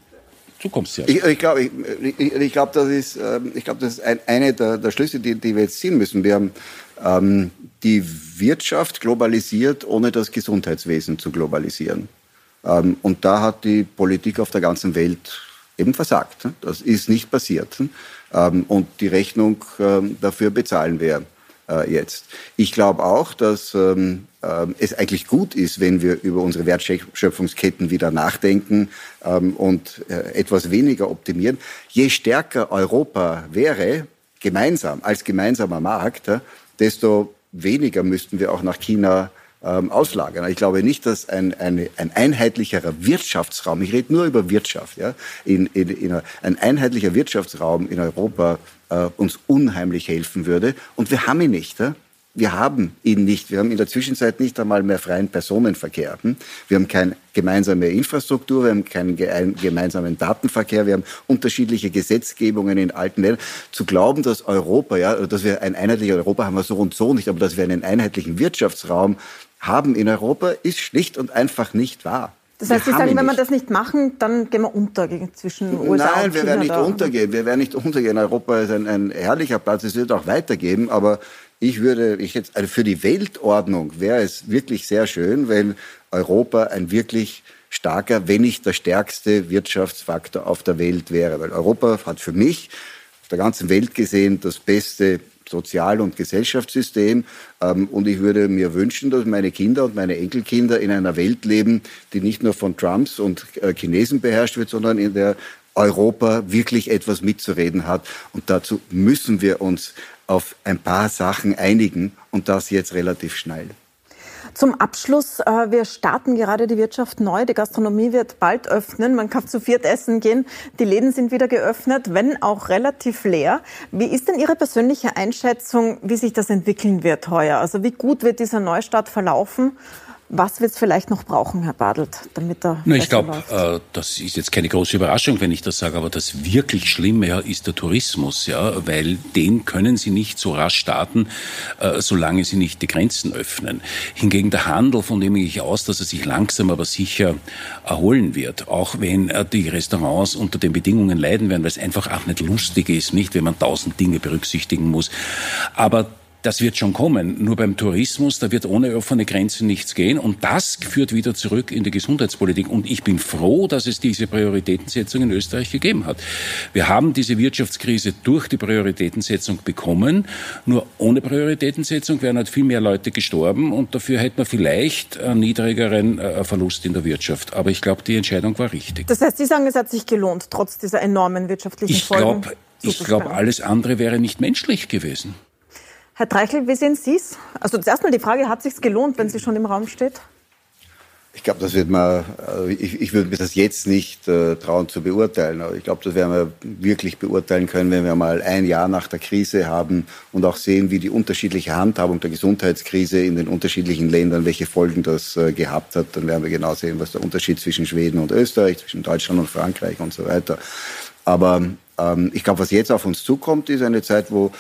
du kommst ja. Ich, ich glaube, ich, ich glaub, das ist, ähm, ich glaub, das ist ein, eine der, der Schlüsse, die, die wir jetzt ziehen müssen. Wir haben ähm, die Wirtschaft globalisiert, ohne das Gesundheitswesen zu globalisieren. Ähm, und da hat die Politik auf der ganzen Welt eben versagt. Das ist nicht passiert. Ähm, und die Rechnung ähm, dafür bezahlen wir äh, jetzt. Ich glaube auch, dass es eigentlich gut ist, wenn wir über unsere Wertschöpfungsketten wieder nachdenken und äh, etwas weniger optimieren. Je stärker Europa wäre, gemeinsam, als gemeinsamer Markt, desto weniger müssten wir auch nach China ähm, auslagern. Ich glaube nicht, dass ein, ein, ein einheitlicherer Wirtschaftsraum, ich rede nur über Wirtschaft, ja, in, in, in ein einheitlicher Wirtschaftsraum in Europa äh, uns unheimlich helfen würde. Und wir haben ihn nicht. Ja? Wir haben ihn nicht. Wir haben in der Zwischenzeit nicht einmal mehr freien Personenverkehr. Hm? Wir haben keine gemeinsame Infrastruktur, wir haben keinen gemeinsamen Datenverkehr, wir haben unterschiedliche Gesetzgebungen in alten Ländern. Zu glauben, dass Europa, ja, dass wir ein einheitliches Europa haben wir so und so nicht, aber dass wir einen einheitlichen Wirtschaftsraum haben in Europa, ist schlicht und einfach nicht wahr. Das heißt, Sie sagen, wenn wir das nicht machen, dann gehen wir unter zwischen USA Nein, und wir werden nicht untergehen. Wir werden nicht untergehen. Europa ist ein, ein herrlicher Platz. Es wird auch weitergeben. Aber ich würde, ich jetzt, also für die Weltordnung wäre es wirklich sehr schön, wenn Europa ein wirklich starker, wenn nicht der stärkste Wirtschaftsfaktor auf der Welt wäre. Weil Europa hat für mich auf der ganzen Welt gesehen das beste Sozial- und Gesellschaftssystem. Ähm, und ich würde mir wünschen, dass meine Kinder und meine Enkelkinder in einer Welt leben, die nicht nur von Trumps und äh, Chinesen beherrscht wird, sondern in der Europa wirklich etwas mitzureden hat. Und dazu müssen wir uns auf ein paar Sachen einigen und das jetzt relativ schnell. Zum Abschluss, äh, wir starten gerade die Wirtschaft neu. Die Gastronomie wird bald öffnen. Man kann zu viert essen gehen. Die Läden sind wieder geöffnet, wenn auch relativ leer. Wie ist denn Ihre persönliche Einschätzung, wie sich das entwickeln wird heuer? Also wie gut wird dieser Neustart verlaufen? Was wird es vielleicht noch brauchen, Herr Badelt, damit er Na, Ich glaube, äh, das ist jetzt keine große Überraschung, wenn ich das sage, aber das wirklich Schlimme ja, ist der Tourismus, ja, weil den können Sie nicht so rasch starten, äh, solange Sie nicht die Grenzen öffnen. Hingegen der Handel, von dem gehe ich aus, dass er sich langsam aber sicher erholen wird, auch wenn äh, die Restaurants unter den Bedingungen leiden werden, weil es einfach auch nicht lustig ist, nicht, wenn man tausend Dinge berücksichtigen muss. Aber das wird schon kommen. Nur beim Tourismus, da wird ohne offene Grenzen nichts gehen. Und das führt wieder zurück in die Gesundheitspolitik. Und ich bin froh, dass es diese Prioritätensetzung in Österreich gegeben hat. Wir haben diese Wirtschaftskrise durch die Prioritätensetzung bekommen. Nur ohne Prioritätensetzung wären halt viel mehr Leute gestorben. Und dafür hätte man vielleicht einen niedrigeren äh, Verlust in der Wirtschaft. Aber ich glaube, die Entscheidung war richtig. Das heißt, Sie sagen, es hat sich gelohnt, trotz dieser enormen wirtschaftlichen ich Folgen? Glaub, ich glaube, alles andere wäre nicht menschlich gewesen. Herr Treichel, wie sehen Sie es? Also zuerst mal die Frage, hat es gelohnt, wenn sie schon im Raum steht? Ich glaube, das wird man, also ich, ich würde mir das jetzt nicht äh, trauen zu beurteilen. Aber ich glaube, das werden wir wirklich beurteilen können, wenn wir mal ein Jahr nach der Krise haben und auch sehen, wie die unterschiedliche Handhabung der Gesundheitskrise in den unterschiedlichen Ländern, welche Folgen das äh, gehabt hat. Dann werden wir genau sehen, was der Unterschied zwischen Schweden und Österreich, zwischen Deutschland und Frankreich und so weiter. Aber ähm, ich glaube, was jetzt auf uns zukommt, ist eine Zeit, wo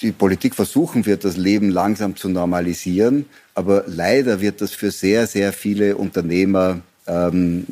die Politik versuchen wird, das Leben langsam zu normalisieren. Aber leider wird das für sehr, sehr viele Unternehmer ähm,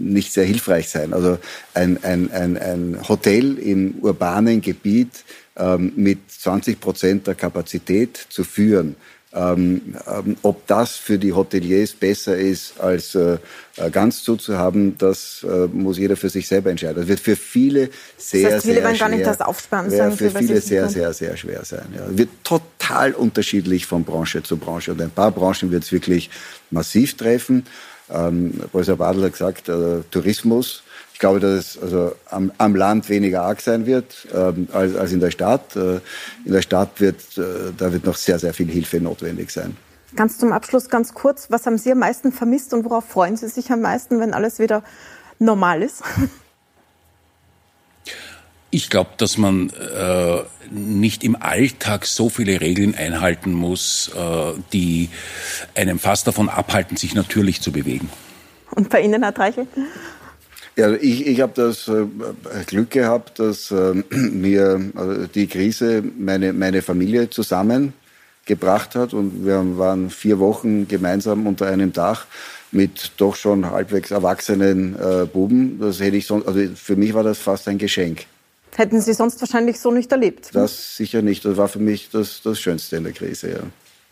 nicht sehr hilfreich sein. Also ein, ein, ein, ein Hotel im urbanen Gebiet ähm, mit 20 Prozent der Kapazität zu führen, ähm, ähm, ob das für die Hoteliers besser ist, als äh, äh, ganz zuzuhaben, das äh, muss jeder für sich selber entscheiden. Das wird für viele sehr, das heißt, viele sehr schwer. gar nicht das aufsperren. Sagen für viele sehr, sehr, sehr schwer sein. Ja. Wird total unterschiedlich von Branche zu Branche. Und ein paar Branchen wird es wirklich massiv treffen. Ähm, Professor Badl hat gesagt, äh, Tourismus ich glaube, dass es also am, am Land weniger arg sein wird ähm, als, als in der Stadt. Äh, in der Stadt wird, äh, da wird noch sehr, sehr viel Hilfe notwendig sein. Ganz zum Abschluss, ganz kurz, was haben Sie am meisten vermisst und worauf freuen Sie sich am meisten, wenn alles wieder normal ist? Ich glaube, dass man äh, nicht im Alltag so viele Regeln einhalten muss, äh, die einem fast davon abhalten, sich natürlich zu bewegen. Und bei Ihnen, Herr Treichel? Ja, ich, ich habe das äh, Glück gehabt, dass äh, mir also die Krise meine, meine Familie zusammengebracht hat und wir waren vier Wochen gemeinsam unter einem Dach mit doch schon halbwegs erwachsenen äh, Buben. Das hätte ich sonst, also für mich war das fast ein Geschenk. Hätten Sie sonst wahrscheinlich so nicht erlebt? Das sicher nicht. Das war für mich das, das Schönste in der Krise, ja.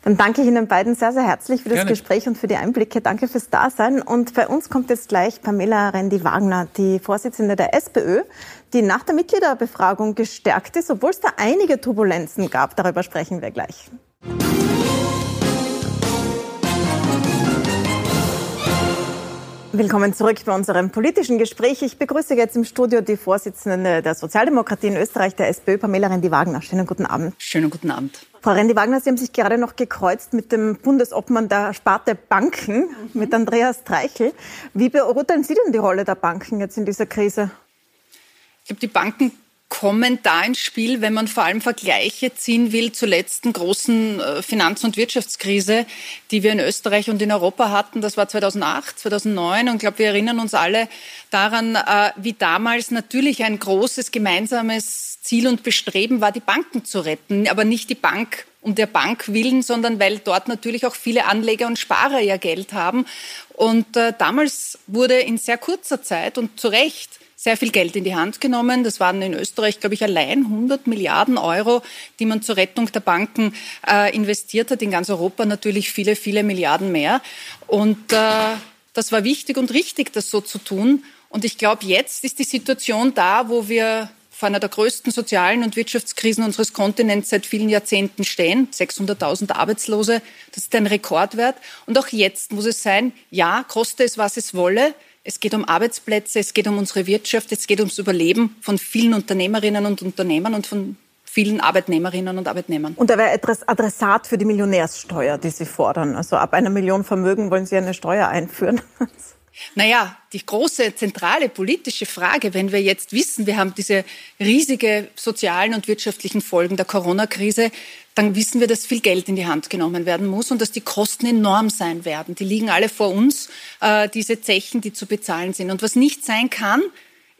Dann danke ich Ihnen beiden sehr, sehr herzlich für das Gerne. Gespräch und für die Einblicke. Danke fürs Dasein. Und bei uns kommt jetzt gleich Pamela Rendi-Wagner, die Vorsitzende der SPÖ, die nach der Mitgliederbefragung gestärkt ist, obwohl es da einige Turbulenzen gab. Darüber sprechen wir gleich. Willkommen zurück bei unserem politischen Gespräch. Ich begrüße jetzt im Studio die Vorsitzende der Sozialdemokratie in Österreich, der SPÖ, Pamela Rendi-Wagner. Schönen guten Abend. Schönen guten Abend. Frau Rendi-Wagner, Sie haben sich gerade noch gekreuzt mit dem Bundesobmann der Sparte Banken, mhm. mit Andreas Treichel. Wie beurteilen Sie denn die Rolle der Banken jetzt in dieser Krise? Ich glaube, die Banken kommen da ins Spiel, wenn man vor allem Vergleiche ziehen will zur letzten großen äh, Finanz- und Wirtschaftskrise, die wir in Österreich und in Europa hatten. Das war 2008, 2009 und ich glaube, wir erinnern uns alle daran, äh, wie damals natürlich ein großes gemeinsames Ziel und Bestreben war, die Banken zu retten, aber nicht die Bank um der Bank willen, sondern weil dort natürlich auch viele Anleger und Sparer ihr Geld haben. Und äh, damals wurde in sehr kurzer Zeit und zu Recht sehr viel Geld in die Hand genommen. Das waren in Österreich, glaube ich, allein 100 Milliarden Euro, die man zur Rettung der Banken äh, investiert hat. In ganz Europa natürlich viele, viele Milliarden mehr. Und äh, das war wichtig und richtig, das so zu tun. Und ich glaube, jetzt ist die Situation da, wo wir vor einer der größten sozialen und Wirtschaftskrisen unseres Kontinents seit vielen Jahrzehnten stehen. 600.000 Arbeitslose, das ist ein Rekordwert. Und auch jetzt muss es sein, ja, koste es, was es wolle. Es geht um Arbeitsplätze, es geht um unsere Wirtschaft, es geht ums Überleben von vielen Unternehmerinnen und Unternehmern und von vielen Arbeitnehmerinnen und Arbeitnehmern. Und er wäre Adressat für die Millionärssteuer, die Sie fordern. Also ab einer Million Vermögen wollen Sie eine Steuer einführen. Naja, die große zentrale politische Frage, wenn wir jetzt wissen, wir haben diese riesige sozialen und wirtschaftlichen Folgen der Corona-Krise, dann wissen wir, dass viel Geld in die Hand genommen werden muss und dass die Kosten enorm sein werden. Die liegen alle vor uns, äh, diese Zechen, die zu bezahlen sind. Und was nicht sein kann,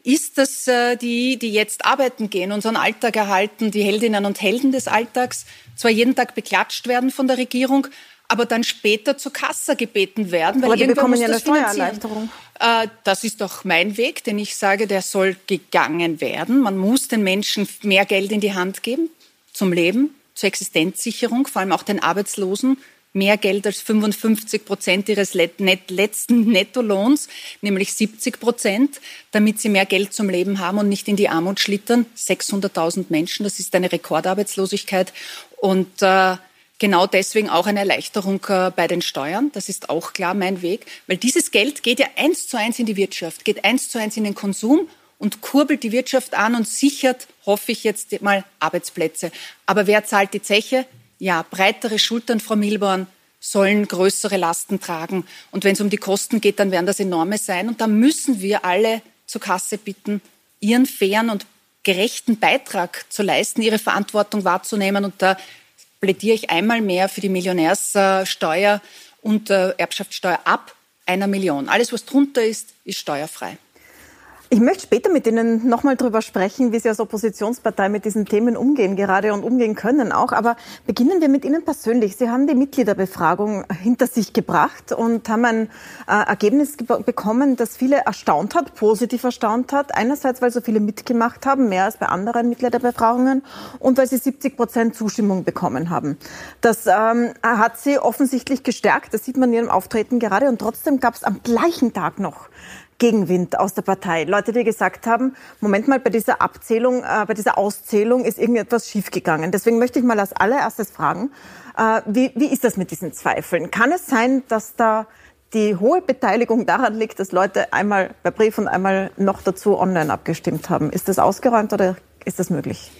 ist, dass äh, die, die jetzt arbeiten gehen, unseren Alltag erhalten, die Heldinnen und Helden des Alltags, zwar jeden Tag beklatscht werden von der Regierung, aber dann später zur Kasse gebeten werden. Weil aber die bekommen ja eine Steuererleichterung. Äh, das ist doch mein Weg, den ich sage, der soll gegangen werden. Man muss den Menschen mehr Geld in die Hand geben zum Leben zur Existenzsicherung, vor allem auch den Arbeitslosen, mehr Geld als 55 Prozent ihres letzten Nettolohns, nämlich 70 Prozent, damit sie mehr Geld zum Leben haben und nicht in die Armut schlittern. 600.000 Menschen, das ist eine Rekordarbeitslosigkeit. Und äh, genau deswegen auch eine Erleichterung äh, bei den Steuern. Das ist auch klar mein Weg, weil dieses Geld geht ja eins zu eins in die Wirtschaft, geht eins zu eins in den Konsum und kurbelt die Wirtschaft an und sichert, hoffe ich jetzt mal, Arbeitsplätze. Aber wer zahlt die Zeche? Ja, breitere Schultern, Frau Milborn, sollen größere Lasten tragen. Und wenn es um die Kosten geht, dann werden das enorme sein. Und da müssen wir alle zur Kasse bitten, ihren fairen und gerechten Beitrag zu leisten, ihre Verantwortung wahrzunehmen. Und da plädiere ich einmal mehr für die Millionärssteuer und äh, Erbschaftssteuer ab einer Million. Alles, was drunter ist, ist steuerfrei. Ich möchte später mit Ihnen nochmal darüber sprechen, wie Sie als Oppositionspartei mit diesen Themen umgehen gerade und umgehen können auch. Aber beginnen wir mit Ihnen persönlich. Sie haben die Mitgliederbefragung hinter sich gebracht und haben ein äh, Ergebnis bekommen, das viele erstaunt hat, positiv erstaunt hat. Einerseits, weil so viele mitgemacht haben, mehr als bei anderen Mitgliederbefragungen und weil Sie 70 Prozent Zustimmung bekommen haben. Das ähm, hat Sie offensichtlich gestärkt. Das sieht man in Ihrem Auftreten gerade. Und trotzdem gab es am gleichen Tag noch Gegenwind aus der Partei. Leute, die gesagt haben, Moment mal, bei dieser Abzählung, äh, bei dieser Auszählung ist irgendetwas schiefgegangen. Deswegen möchte ich mal als allererstes fragen, äh, wie, wie ist das mit diesen Zweifeln? Kann es sein, dass da die hohe Beteiligung daran liegt, dass Leute einmal per Brief und einmal noch dazu online abgestimmt haben? Ist das ausgeräumt oder ist das möglich?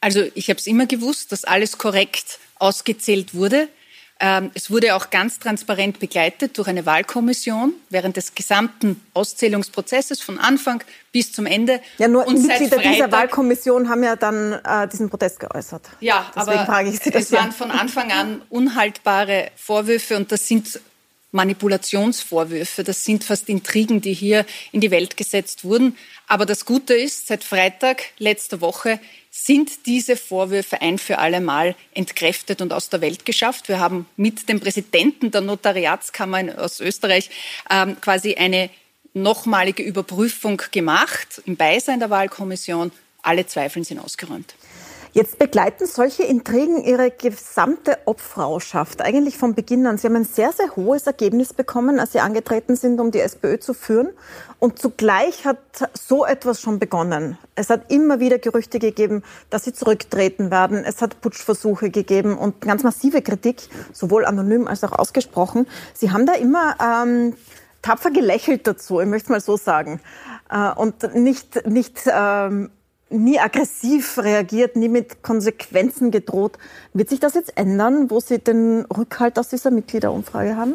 Also ich habe es immer gewusst, dass alles korrekt ausgezählt wurde. Ähm, es wurde auch ganz transparent begleitet durch eine Wahlkommission während des gesamten Auszählungsprozesses von Anfang bis zum Ende. Ja, nur und Mitglieder Freitag, dieser Wahlkommission haben ja dann äh, diesen Protest geäußert. Ja, Deswegen aber es waren von Anfang an unhaltbare Vorwürfe und das sind Manipulationsvorwürfe. Das sind fast Intrigen, die hier in die Welt gesetzt wurden. Aber das Gute ist, seit Freitag letzter Woche sind diese Vorwürfe ein für alle Mal entkräftet und aus der Welt geschafft. Wir haben mit dem Präsidenten der Notariatskammer aus Österreich ähm, quasi eine nochmalige Überprüfung gemacht im Beisein der Wahlkommission. Alle Zweifel sind ausgeräumt. Jetzt begleiten solche Intrigen Ihre gesamte Obfrauschaft eigentlich von Beginn an. Sie haben ein sehr, sehr hohes Ergebnis bekommen, als Sie angetreten sind, um die SPÖ zu führen. Und zugleich hat so etwas schon begonnen. Es hat immer wieder Gerüchte gegeben, dass Sie zurücktreten werden. Es hat Putschversuche gegeben und ganz massive Kritik, sowohl anonym als auch ausgesprochen. Sie haben da immer ähm, tapfer gelächelt dazu, ich möchte es mal so sagen. Äh, und nicht, nicht ähm, nie aggressiv reagiert, nie mit Konsequenzen gedroht. Wird sich das jetzt ändern, wo Sie den Rückhalt aus dieser Mitgliederumfrage haben?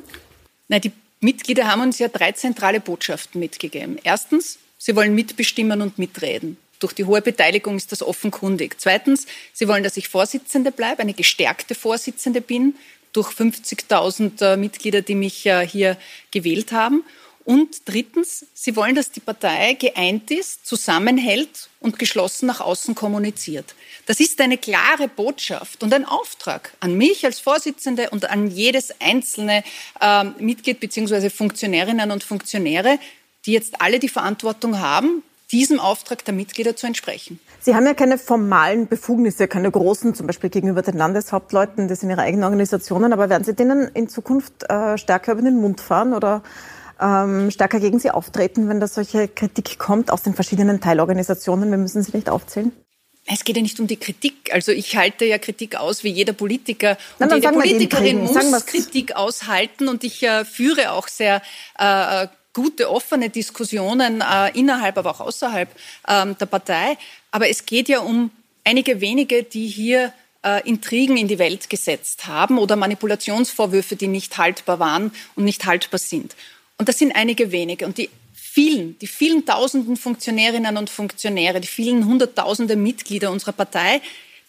Nein, die Mitglieder haben uns ja drei zentrale Botschaften mitgegeben. Erstens, sie wollen mitbestimmen und mitreden. Durch die hohe Beteiligung ist das offenkundig. Zweitens, sie wollen, dass ich Vorsitzende bleibe, eine gestärkte Vorsitzende bin, durch 50.000 äh, Mitglieder, die mich äh, hier gewählt haben. Und drittens, sie wollen, dass die Partei geeint ist, zusammenhält und geschlossen nach außen kommuniziert. Das ist eine klare Botschaft und ein Auftrag an mich als Vorsitzende und an jedes einzelne äh, Mitglied bzw. Funktionärinnen und Funktionäre, die jetzt alle die Verantwortung haben, diesem Auftrag der Mitglieder zu entsprechen. Sie haben ja keine formalen Befugnisse, keine großen, zum Beispiel gegenüber den Landeshauptleuten, das sind Ihre eigenen Organisationen, aber werden Sie denen in Zukunft äh, stärker über den Mund fahren oder ähm, stärker gegen sie auftreten, wenn da solche Kritik kommt aus den verschiedenen Teilorganisationen? Wir müssen sie nicht aufzählen. Es geht ja nicht um die Kritik. Also ich halte ja Kritik aus wie jeder Politiker. Und Nein, jede Politikerin muss Kritik aushalten. Und ich äh, führe auch sehr äh, gute, offene Diskussionen äh, innerhalb, aber auch außerhalb ähm, der Partei. Aber es geht ja um einige wenige, die hier äh, Intrigen in die Welt gesetzt haben oder Manipulationsvorwürfe, die nicht haltbar waren und nicht haltbar sind. Und das sind einige wenige. Und die vielen, die vielen tausenden Funktionärinnen und Funktionäre, die vielen hunderttausende Mitglieder unserer Partei,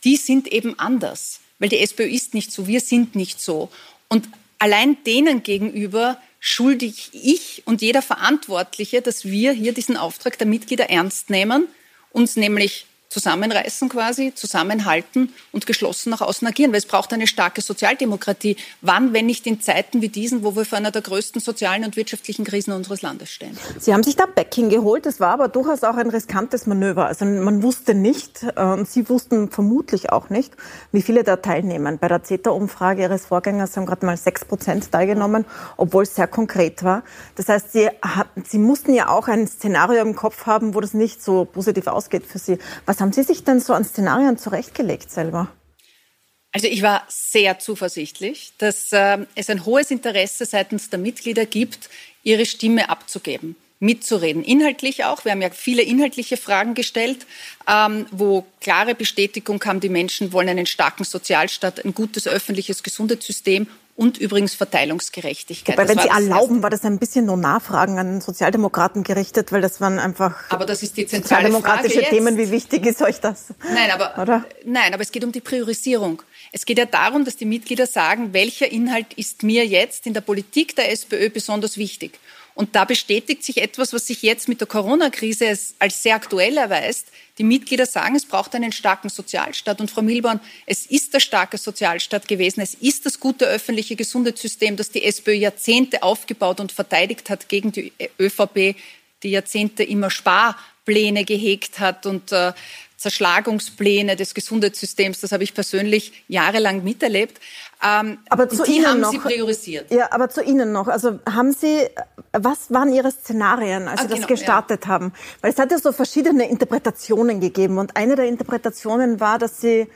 die sind eben anders. Weil die SPÖ ist nicht so, wir sind nicht so. Und allein denen gegenüber schuldig ich und jeder Verantwortliche, dass wir hier diesen Auftrag der Mitglieder ernst nehmen, uns nämlich zusammenreißen quasi, zusammenhalten und geschlossen nach außen agieren. Weil es braucht eine starke Sozialdemokratie. Wann, wenn nicht in Zeiten wie diesen, wo wir vor einer der größten sozialen und wirtschaftlichen Krisen unseres Landes stehen? Sie haben sich da Backing geholt. Das war aber durchaus auch ein riskantes Manöver. Also man wusste nicht, äh, und Sie wussten vermutlich auch nicht, wie viele da teilnehmen. Bei der CETA-Umfrage Ihres Vorgängers haben gerade mal sechs Prozent teilgenommen, obwohl es sehr konkret war. Das heißt, Sie, Sie mussten ja auch ein Szenario im Kopf haben, wo das nicht so positiv ausgeht für Sie. Was haben Sie sich denn so an Szenarien zurechtgelegt selber? Also ich war sehr zuversichtlich, dass äh, es ein hohes Interesse seitens der Mitglieder gibt, ihre Stimme abzugeben, mitzureden. Inhaltlich auch. Wir haben ja viele inhaltliche Fragen gestellt, ähm, wo klare Bestätigung kam, die Menschen wollen einen starken Sozialstaat, ein gutes öffentliches Gesundheitssystem und übrigens Verteilungsgerechtigkeit. Wobei, wenn Sie erlauben, war das ein bisschen nur Nachfragen an Sozialdemokraten gerichtet, weil das waren einfach aber das ist die zentrale sozialdemokratische Frage Themen. Wie wichtig ist euch das? Nein, aber, Oder? nein, aber es geht um die Priorisierung. Es geht ja darum, dass die Mitglieder sagen, welcher Inhalt ist mir jetzt in der Politik der SPÖ besonders wichtig. Und da bestätigt sich etwas, was sich jetzt mit der Corona-Krise als, als, sehr aktuell erweist. Die Mitglieder sagen, es braucht einen starken Sozialstaat. Und Frau Milborn, es ist der starke Sozialstaat gewesen. Es ist das gute öffentliche Gesundheitssystem, das die SPÖ Jahrzehnte aufgebaut und verteidigt hat gegen die ÖVP, die Jahrzehnte immer Sparpläne gehegt hat und äh, Zerschlagungspläne des Gesundheitssystems. Das habe ich persönlich jahrelang miterlebt. Ähm, aber zu die Ihnen haben noch, Sie priorisiert. Ja, aber zu Ihnen noch. Also haben Sie, was waren Ihre Szenarien, als ah, Sie das genau, gestartet ja. haben? Weil es hat ja so verschiedene Interpretationen gegeben. Und eine der Interpretationen war, dass Sie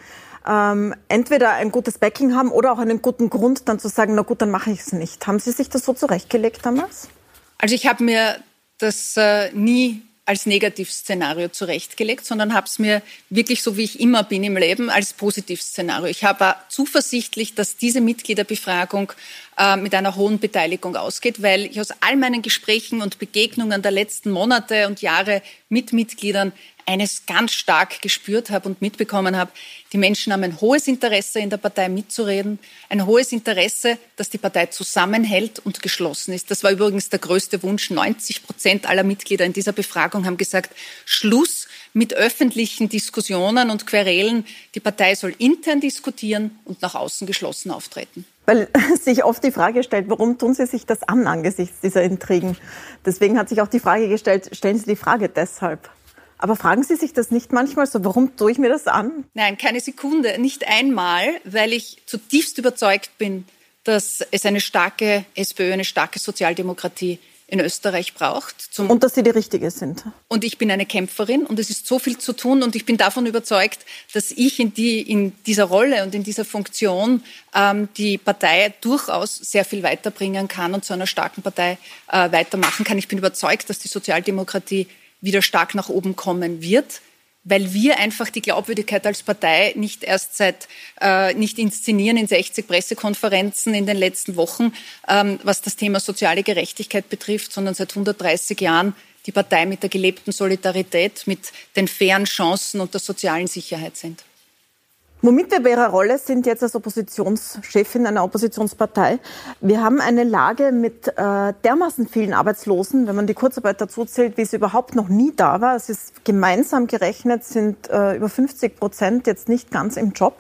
ähm, entweder ein gutes Backing haben oder auch einen guten Grund, dann zu sagen, na gut, dann mache ich es nicht. Haben Sie sich das so zurechtgelegt damals? Also ich habe mir das äh, nie als Negativszenario zurechtgelegt, sondern habe es mir wirklich so, wie ich immer bin im Leben, als Positivszenario. Ich habe zuversichtlich, dass diese Mitgliederbefragung äh, mit einer hohen Beteiligung ausgeht, weil ich aus all meinen Gesprächen und Begegnungen der letzten Monate und Jahre mit Mitgliedern eines ganz stark gespürt habe und mitbekommen habe, die Menschen haben ein hohes Interesse, in der Partei mitzureden, ein hohes Interesse, dass die Partei zusammenhält und geschlossen ist. Das war übrigens der größte Wunsch. 90 Prozent aller Mitglieder in dieser Befragung haben gesagt, Schluss mit öffentlichen Diskussionen und Querelen. Die Partei soll intern diskutieren und nach außen geschlossen auftreten. Weil sich oft die Frage stellt, warum tun Sie sich das an angesichts dieser Intrigen? Deswegen hat sich auch die Frage gestellt, stellen Sie die Frage deshalb? Aber fragen Sie sich das nicht manchmal so, warum tue ich mir das an? Nein, keine Sekunde, nicht einmal, weil ich zutiefst überzeugt bin, dass es eine starke SPÖ, eine starke Sozialdemokratie in Österreich braucht. und dass Sie die Richtige sind. Und ich bin eine Kämpferin und es ist so viel zu tun und ich bin davon überzeugt, dass ich in, die, in dieser Rolle und in dieser Funktion ähm, die Partei durchaus sehr viel weiterbringen kann und zu einer starken Partei äh, weitermachen kann. Ich bin überzeugt, dass die Sozialdemokratie wieder stark nach oben kommen wird, weil wir einfach die Glaubwürdigkeit als Partei nicht erst seit, äh, nicht inszenieren in 60 Pressekonferenzen in den letzten Wochen, ähm, was das Thema soziale Gerechtigkeit betrifft, sondern seit 130 Jahren die Partei mit der gelebten Solidarität, mit den fairen Chancen und der sozialen Sicherheit sind. Womit wir bei Ihrer Rolle sind jetzt als Oppositionschefin einer Oppositionspartei. Wir haben eine Lage mit äh, dermaßen vielen Arbeitslosen, wenn man die Kurzarbeit dazu zählt, wie sie überhaupt noch nie da war. Es ist gemeinsam gerechnet, sind äh, über 50 Prozent jetzt nicht ganz im Job.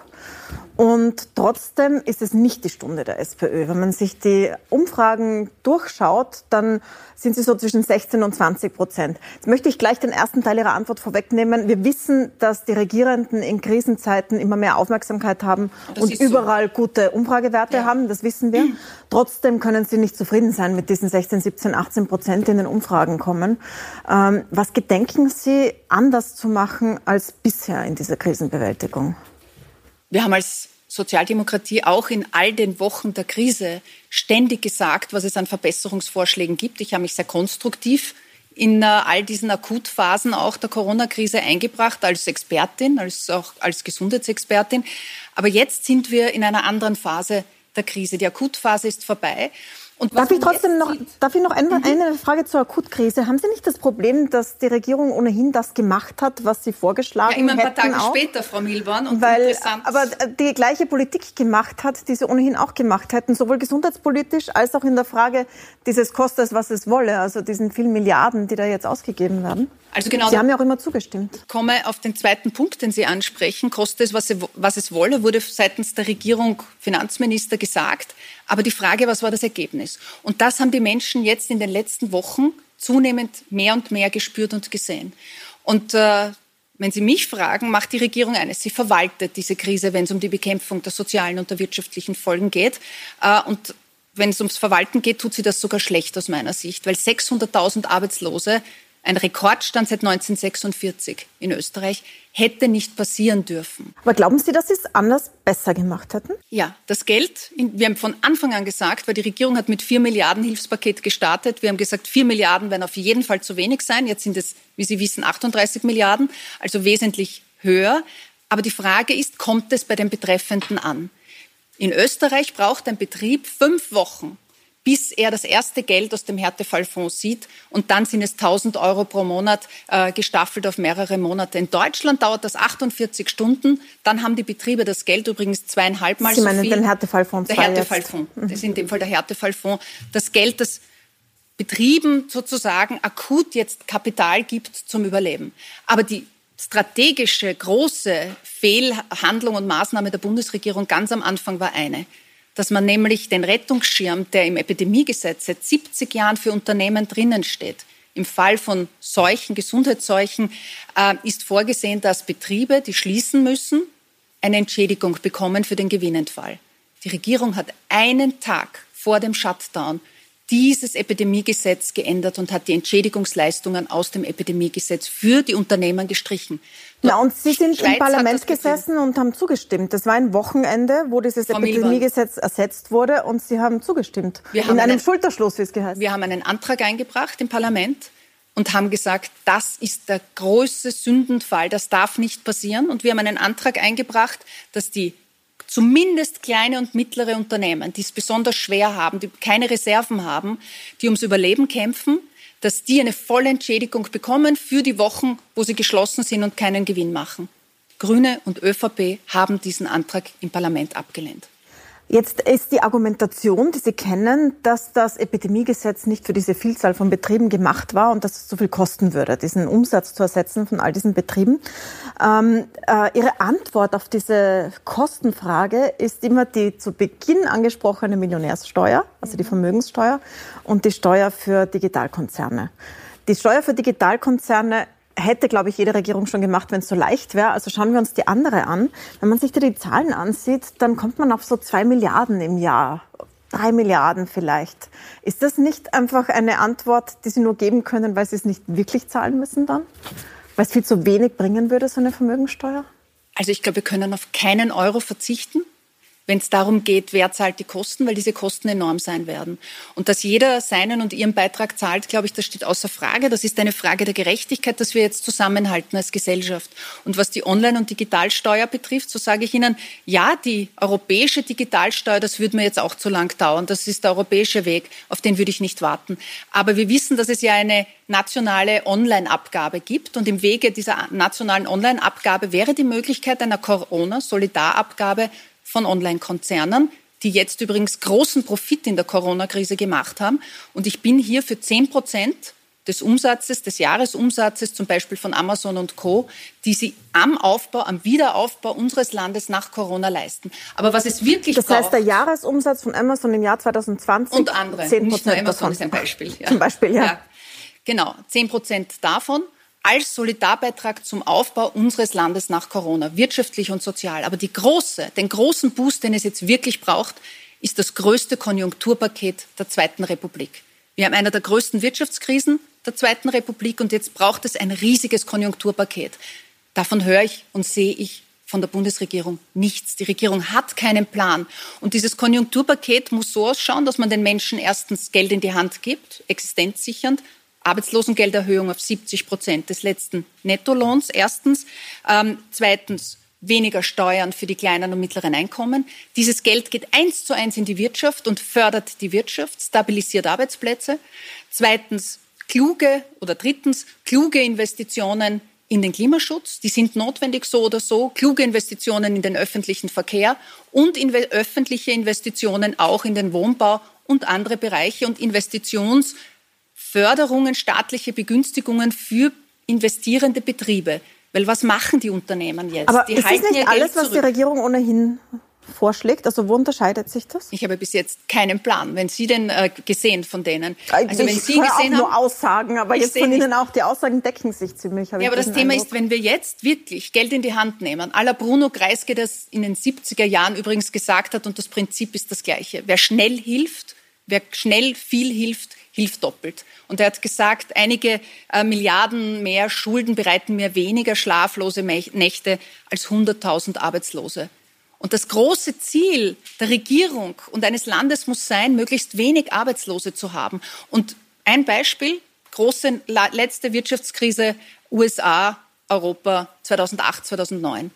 Und trotzdem ist es nicht die Stunde der SPÖ. Wenn man sich die Umfragen durchschaut, dann sind sie so zwischen 16 und 20 Prozent. Jetzt möchte ich gleich den ersten Teil Ihrer Antwort vorwegnehmen. Wir wissen, dass die Regierenden in Krisenzeiten immer mehr Aufmerksamkeit haben das und überall so. gute Umfragewerte ja. haben. Das wissen wir. Trotzdem können sie nicht zufrieden sein mit diesen 16, 17, 18 Prozent, die in den Umfragen kommen. Ähm, was gedenken Sie anders zu machen als bisher in dieser Krisenbewältigung? Wir haben als Sozialdemokratie auch in all den Wochen der Krise ständig gesagt, was es an Verbesserungsvorschlägen gibt. Ich habe mich sehr konstruktiv in äh, all diesen Akutphasen auch der Corona-Krise eingebracht als Expertin, als auch als Gesundheitsexpertin. Aber jetzt sind wir in einer anderen Phase der Krise. Die Akutphase ist vorbei. Darf ich trotzdem noch, darf ich noch eine, mhm. eine Frage zur Akutkrise? Haben Sie nicht das Problem, dass die Regierung ohnehin das gemacht hat, was sie vorgeschlagen hat? Ja, immer ein paar Tage auch? später, Frau Milborn. Und Weil, aber die gleiche Politik gemacht hat, die sie ohnehin auch gemacht hätten, sowohl gesundheitspolitisch als auch in der Frage dieses Kostes, was es wolle, also diesen vielen Milliarden, die da jetzt ausgegeben werden. Also genau, Sie haben ja auch immer zugestimmt. Ich komme auf den zweiten Punkt, den Sie ansprechen. Koste es, was, was es wolle, wurde seitens der Regierung Finanzminister gesagt. Aber die Frage, was war das Ergebnis? Und das haben die Menschen jetzt in den letzten Wochen zunehmend mehr und mehr gespürt und gesehen. Und äh, wenn Sie mich fragen, macht die Regierung eines. Sie verwaltet diese Krise, wenn es um die Bekämpfung der sozialen und der wirtschaftlichen Folgen geht. Äh, und wenn es ums Verwalten geht, tut sie das sogar schlecht aus meiner Sicht, weil 600.000 Arbeitslose ein Rekordstand seit 1946 in Österreich, hätte nicht passieren dürfen. Aber glauben Sie, dass Sie es anders besser gemacht hätten? Ja, das Geld, wir haben von Anfang an gesagt, weil die Regierung hat mit 4 Milliarden Hilfspaket gestartet. Wir haben gesagt, 4 Milliarden werden auf jeden Fall zu wenig sein. Jetzt sind es, wie Sie wissen, 38 Milliarden, also wesentlich höher. Aber die Frage ist, kommt es bei den Betreffenden an? In Österreich braucht ein Betrieb fünf Wochen, bis er das erste Geld aus dem Härtefallfonds sieht. Und dann sind es 1000 Euro pro Monat äh, gestaffelt auf mehrere Monate. In Deutschland dauert das 48 Stunden. Dann haben die Betriebe das Geld übrigens zweieinhalb Mal Sie meinen so viel. den Härtefallfonds? Der Härtefallfonds. Das ist in dem Fall der Härtefallfonds. Das Geld, das Betrieben sozusagen akut jetzt Kapital gibt zum Überleben. Aber die strategische, große Fehlhandlung und Maßnahme der Bundesregierung ganz am Anfang war eine, dass man nämlich den Rettungsschirm, der im Epidemiegesetz seit 70 Jahren für Unternehmen drinnen steht, im Fall von Seuchen, Gesundheitsseuchen, äh, ist vorgesehen, dass Betriebe, die schließen müssen, eine Entschädigung bekommen für den Gewinnentfall. Die Regierung hat einen Tag vor dem Shutdown dieses Epidemiegesetz geändert und hat die Entschädigungsleistungen aus dem Epidemiegesetz für die Unternehmen gestrichen. Ja, und Sie sind Schweiz im Parlament gesessen und haben zugestimmt. Das war ein Wochenende, wo dieses Frau Epidemiegesetz ersetzt wurde und Sie haben zugestimmt. Wir in haben einem einen, Schulterschluss, wie es geheißen Wir haben einen Antrag eingebracht im Parlament und haben gesagt, das ist der große Sündenfall, das darf nicht passieren. Und wir haben einen Antrag eingebracht, dass die zumindest kleine und mittlere Unternehmen, die es besonders schwer haben, die keine Reserven haben, die ums Überleben kämpfen, dass die eine volle Entschädigung bekommen für die Wochen, wo sie geschlossen sind und keinen Gewinn machen. Grüne und ÖVP haben diesen Antrag im Parlament abgelehnt. Jetzt ist die Argumentation, die Sie kennen, dass das Epidemiegesetz nicht für diese Vielzahl von Betrieben gemacht war und dass es so viel kosten würde, diesen Umsatz zu ersetzen von all diesen Betrieben. Ähm, äh, Ihre Antwort auf diese Kostenfrage ist immer die zu Beginn angesprochene Millionärssteuer, also die Vermögenssteuer und die Steuer für Digitalkonzerne. Die Steuer für Digitalkonzerne hätte, glaube ich, jede Regierung schon gemacht, wenn es so leicht wäre. Also schauen wir uns die andere an. Wenn man sich da die Zahlen ansieht, dann kommt man auf so zwei Milliarden im Jahr. Drei Milliarden vielleicht. Ist das nicht einfach eine Antwort, die Sie nur geben können, weil Sie es nicht wirklich zahlen müssen dann? Weil es viel zu wenig bringen würde, so eine Vermögensteuer? Also ich glaube, wir können auf keinen Euro verzichten wenn es darum geht, wer zahlt die Kosten, weil diese Kosten enorm sein werden. Und dass jeder seinen und ihren Beitrag zahlt, glaube ich, das steht außer Frage. Das ist eine Frage der Gerechtigkeit, dass wir jetzt zusammenhalten als Gesellschaft. Und was die Online- und Digitalsteuer betrifft, so sage ich Ihnen, ja, die europäische Digitalsteuer, das würde mir jetzt auch zu lang dauern. Das ist der europäische Weg, auf den würde ich nicht warten. Aber wir wissen, dass es ja eine nationale Online-Abgabe gibt. Und im Wege dieser nationalen Online-Abgabe wäre die Möglichkeit einer Corona-Solidarabgabe von Online-Konzernen, die jetzt übrigens großen Profit in der Corona-Krise gemacht haben. Und ich bin hier für 10 Prozent des Umsatzes, des Jahresumsatzes zum Beispiel von Amazon und Co., die sie am Aufbau, am Wiederaufbau unseres Landes nach Corona leisten. Aber was es wirklich Das heißt, der Jahresumsatz von Amazon im Jahr 2020 und andere, 10 nicht nur Amazon davon. ist ein Beispiel. Ja. Zum Beispiel, ja. ja. Genau, 10 Prozent davon als Solidarbeitrag zum Aufbau unseres Landes nach Corona, wirtschaftlich und sozial. Aber die große, den großen Boost, den es jetzt wirklich braucht, ist das größte Konjunkturpaket der Zweiten Republik. Wir haben eine der größten Wirtschaftskrisen der Zweiten Republik und jetzt braucht es ein riesiges Konjunkturpaket. Davon höre ich und sehe ich von der Bundesregierung nichts. Die Regierung hat keinen Plan. Und dieses Konjunkturpaket muss so ausschauen, dass man den Menschen erstens Geld in die Hand gibt, existenzsichernd, Arbeitslosengelderhöhung auf 70 Prozent des letzten Nettolohns. Erstens. Ähm, zweitens weniger Steuern für die kleinen und mittleren Einkommen. Dieses Geld geht eins zu eins in die Wirtschaft und fördert die Wirtschaft, stabilisiert Arbeitsplätze. Zweitens kluge oder drittens kluge Investitionen in den Klimaschutz. Die sind notwendig so oder so. Kluge Investitionen in den öffentlichen Verkehr und in öffentliche Investitionen auch in den Wohnbau und andere Bereiche und Investitions Förderungen, staatliche Begünstigungen für investierende Betriebe. Weil was machen die Unternehmen jetzt? Aber die ist das nicht alles, was die Regierung ohnehin vorschlägt? Also wo unterscheidet sich das? Ich habe bis jetzt keinen Plan. Wenn Sie denn äh, gesehen von denen? Also ich wenn Sie gesehen auch haben, nur Aussagen, aber jetzt von Ihnen auch. Die Aussagen decken sich ziemlich. Ja, aber das Thema Eindruck. ist, wenn wir jetzt wirklich Geld in die Hand nehmen, aller Bruno Kreisky das in den 70er Jahren übrigens gesagt hat und das Prinzip ist das gleiche. Wer schnell hilft, wer schnell viel hilft, hilft doppelt. Und er hat gesagt, einige äh, Milliarden mehr Schulden bereiten mir weniger schlaflose Nächte als 100.000 Arbeitslose. Und das große Ziel der Regierung und eines Landes muss sein, möglichst wenig Arbeitslose zu haben. Und ein Beispiel, große letzte Wirtschaftskrise USA, Europa 2008, 2009.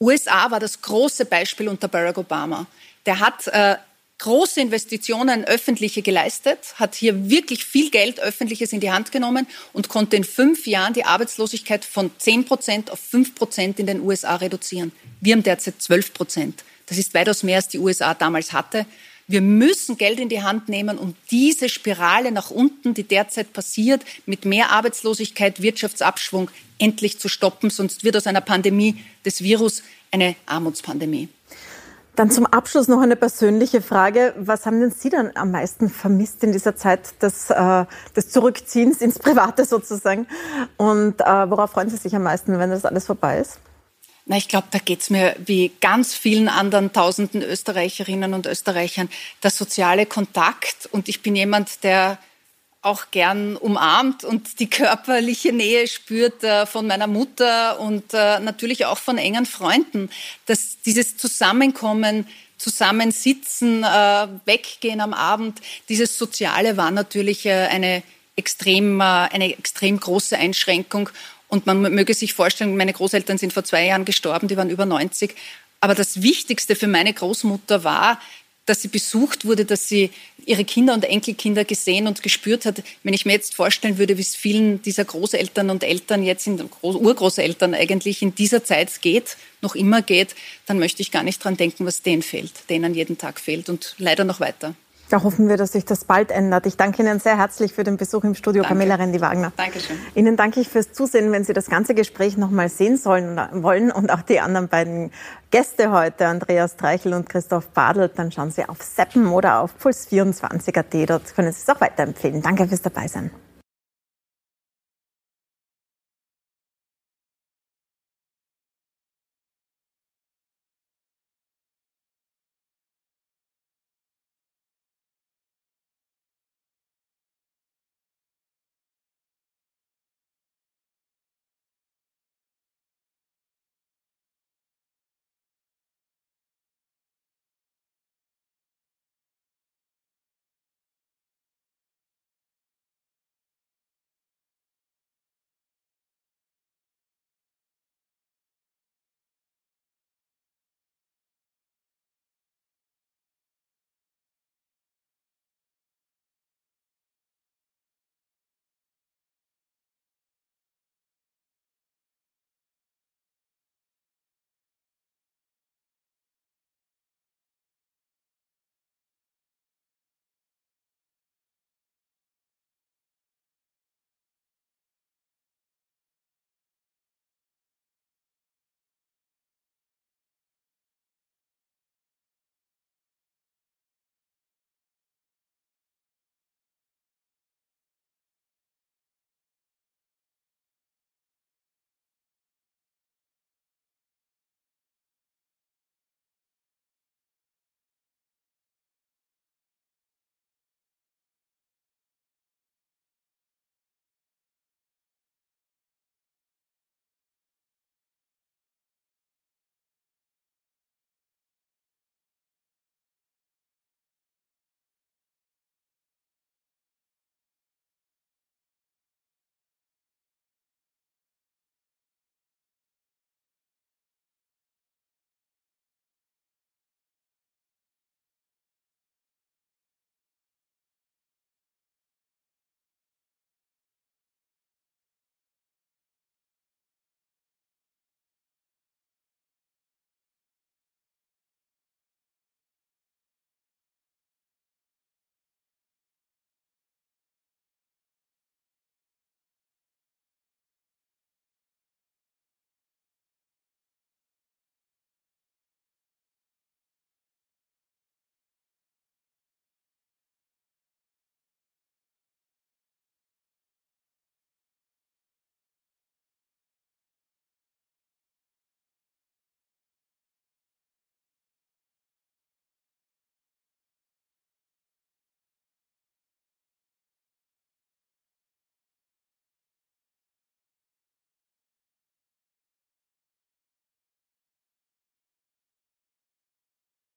USA war das große Beispiel unter Barack Obama. Der hat äh, große Investitionen öffentliche geleistet, hat hier wirklich viel Geld öffentliches in die Hand genommen und konnte in fünf Jahren die Arbeitslosigkeit von 10 Prozent auf 5 Prozent in den USA reduzieren. Wir haben derzeit 12 Prozent. Das ist weitaus mehr, als die USA damals hatte. Wir müssen Geld in die Hand nehmen, um diese Spirale nach unten, die derzeit passiert, mit mehr Arbeitslosigkeit, Wirtschaftsabschwung endlich zu stoppen. Sonst wird aus einer Pandemie des Virus eine Armutspandemie. Dann zum Abschluss noch eine persönliche Frage. Was haben denn Sie dann am meisten vermisst in dieser Zeit des, äh, des Zurückziehens ins Private sozusagen? Und äh, worauf freuen Sie sich am meisten, wenn das alles vorbei ist? Na, ich glaube, da geht's mir wie ganz vielen anderen tausenden Österreicherinnen und Österreichern der soziale Kontakt. Und ich bin jemand, der auch gern umarmt und die körperliche Nähe spürt äh, von meiner Mutter und äh, natürlich auch von engen Freunden. Dass dieses Zusammenkommen, Zusammensitzen, äh, Weggehen am Abend, dieses Soziale war natürlich äh, eine extrem, äh, eine extrem große Einschränkung. Und man möge sich vorstellen, meine Großeltern sind vor zwei Jahren gestorben, die waren über 90. Aber das Wichtigste für meine Großmutter war, dass sie besucht wurde, dass sie ihre Kinder und Enkelkinder gesehen und gespürt hat. Wenn ich mir jetzt vorstellen würde, wie es vielen dieser Großeltern und Eltern jetzt, in Urgroßeltern eigentlich in dieser Zeit geht, noch immer geht, dann möchte ich gar nicht dran denken, was denen fehlt, denen jeden Tag fehlt und leider noch weiter. Da hoffen wir, dass sich das bald ändert. Ich danke Ihnen sehr herzlich für den Besuch im Studio, danke. Pamela Rendi-Wagner. Dankeschön. Ihnen danke ich fürs Zusehen. Wenn Sie das ganze Gespräch noch mal sehen sollen wollen und auch die anderen beiden Gäste heute, Andreas Treichel und Christoph Badelt, dann schauen Sie auf Seppen oder auf Puls24.at. Dort können Sie es auch weiterempfehlen. Danke fürs Dabeisein.